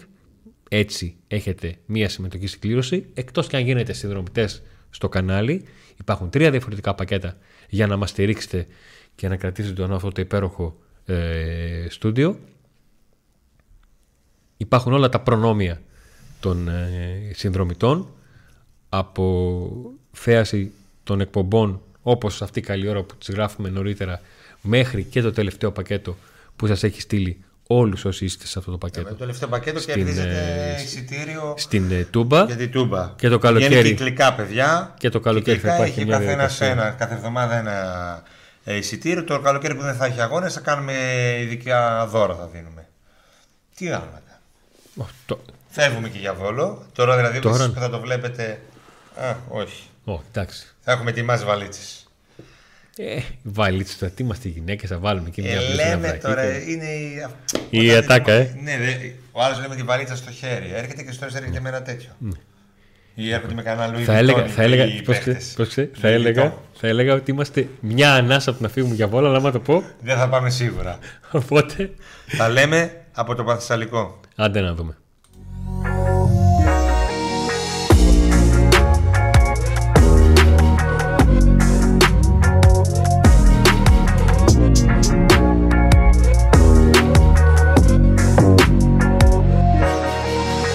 Έτσι έχετε μία συμμετοχή στην κλήρωση. Εκτός και αν γίνετε συνδρομητές στο κανάλι, υπάρχουν τρία διαφορετικά πακέτα για να μας στηρίξετε και να κρατήσετε το αυτό το υπέροχο ε, στούντιο. Υπάρχουν όλα τα προνόμια των ε, συνδρομητών από θέαση των εκπομπών όπως αυτή η καλή ώρα που τις γράφουμε νωρίτερα μέχρι και το τελευταίο πακέτο που σας έχει στείλει όλους όσοι είστε σε αυτό το Με πακέτο. το τελευταίο πακέτο Στην, κερδίζετε ε, εισιτήριο Στην ε, Τούμπα για την Τούμπα. Και το καλοκαίρι. Βγαίνει κυκλικά, παιδιά. και το καλοκαίρι θα Κυκλικά υπάρχει έχει μια καθένα διαδικασία. ένα, κάθε εβδομάδα ένα ε, εισιτήριο. Το καλοκαίρι που δεν θα έχει αγώνες θα κάνουμε ειδικά δώρα θα δίνουμε. Τι άλλα. Ω, το- Φεύγουμε και για Βόλο. Τώρα δηλαδή Τώρα- εσείς που θα το βλέπετε. Α, όχι. Ω, εντάξει. Θα έχουμε ετοιμάσει βαλίτσες. Ε, η βαλίτσα τώρα, τι είμαστε γυναίκες, θα βάλουμε εκεί μια Ε, μπλούζα, ένα λέμε βρακί τώρα, και- είναι η, Η όταν ατάκα, είναι- ε. Ναι, δε, ο άλλος λέει με τη βαλίτσα στο χέρι. Έρχεται και στο έρχεται και με ένα τέτοιο. Ή έρχονται με κανένα Louis Θα Vuitton έλεγα, οι- θα, έλεγα, οι πώς, παίχτες. ξέ- πώς ξέ- θα, Louis έλεγα, Vuitton. θα έλεγα ότι είμαστε μια ανάσα από να φύγουμε για βόλα, αλλά άμα το πω, Δεν θα πάμε σίγουρα. οπότε Θα λέμε από το Παθησαλικό. άντε να δούμε.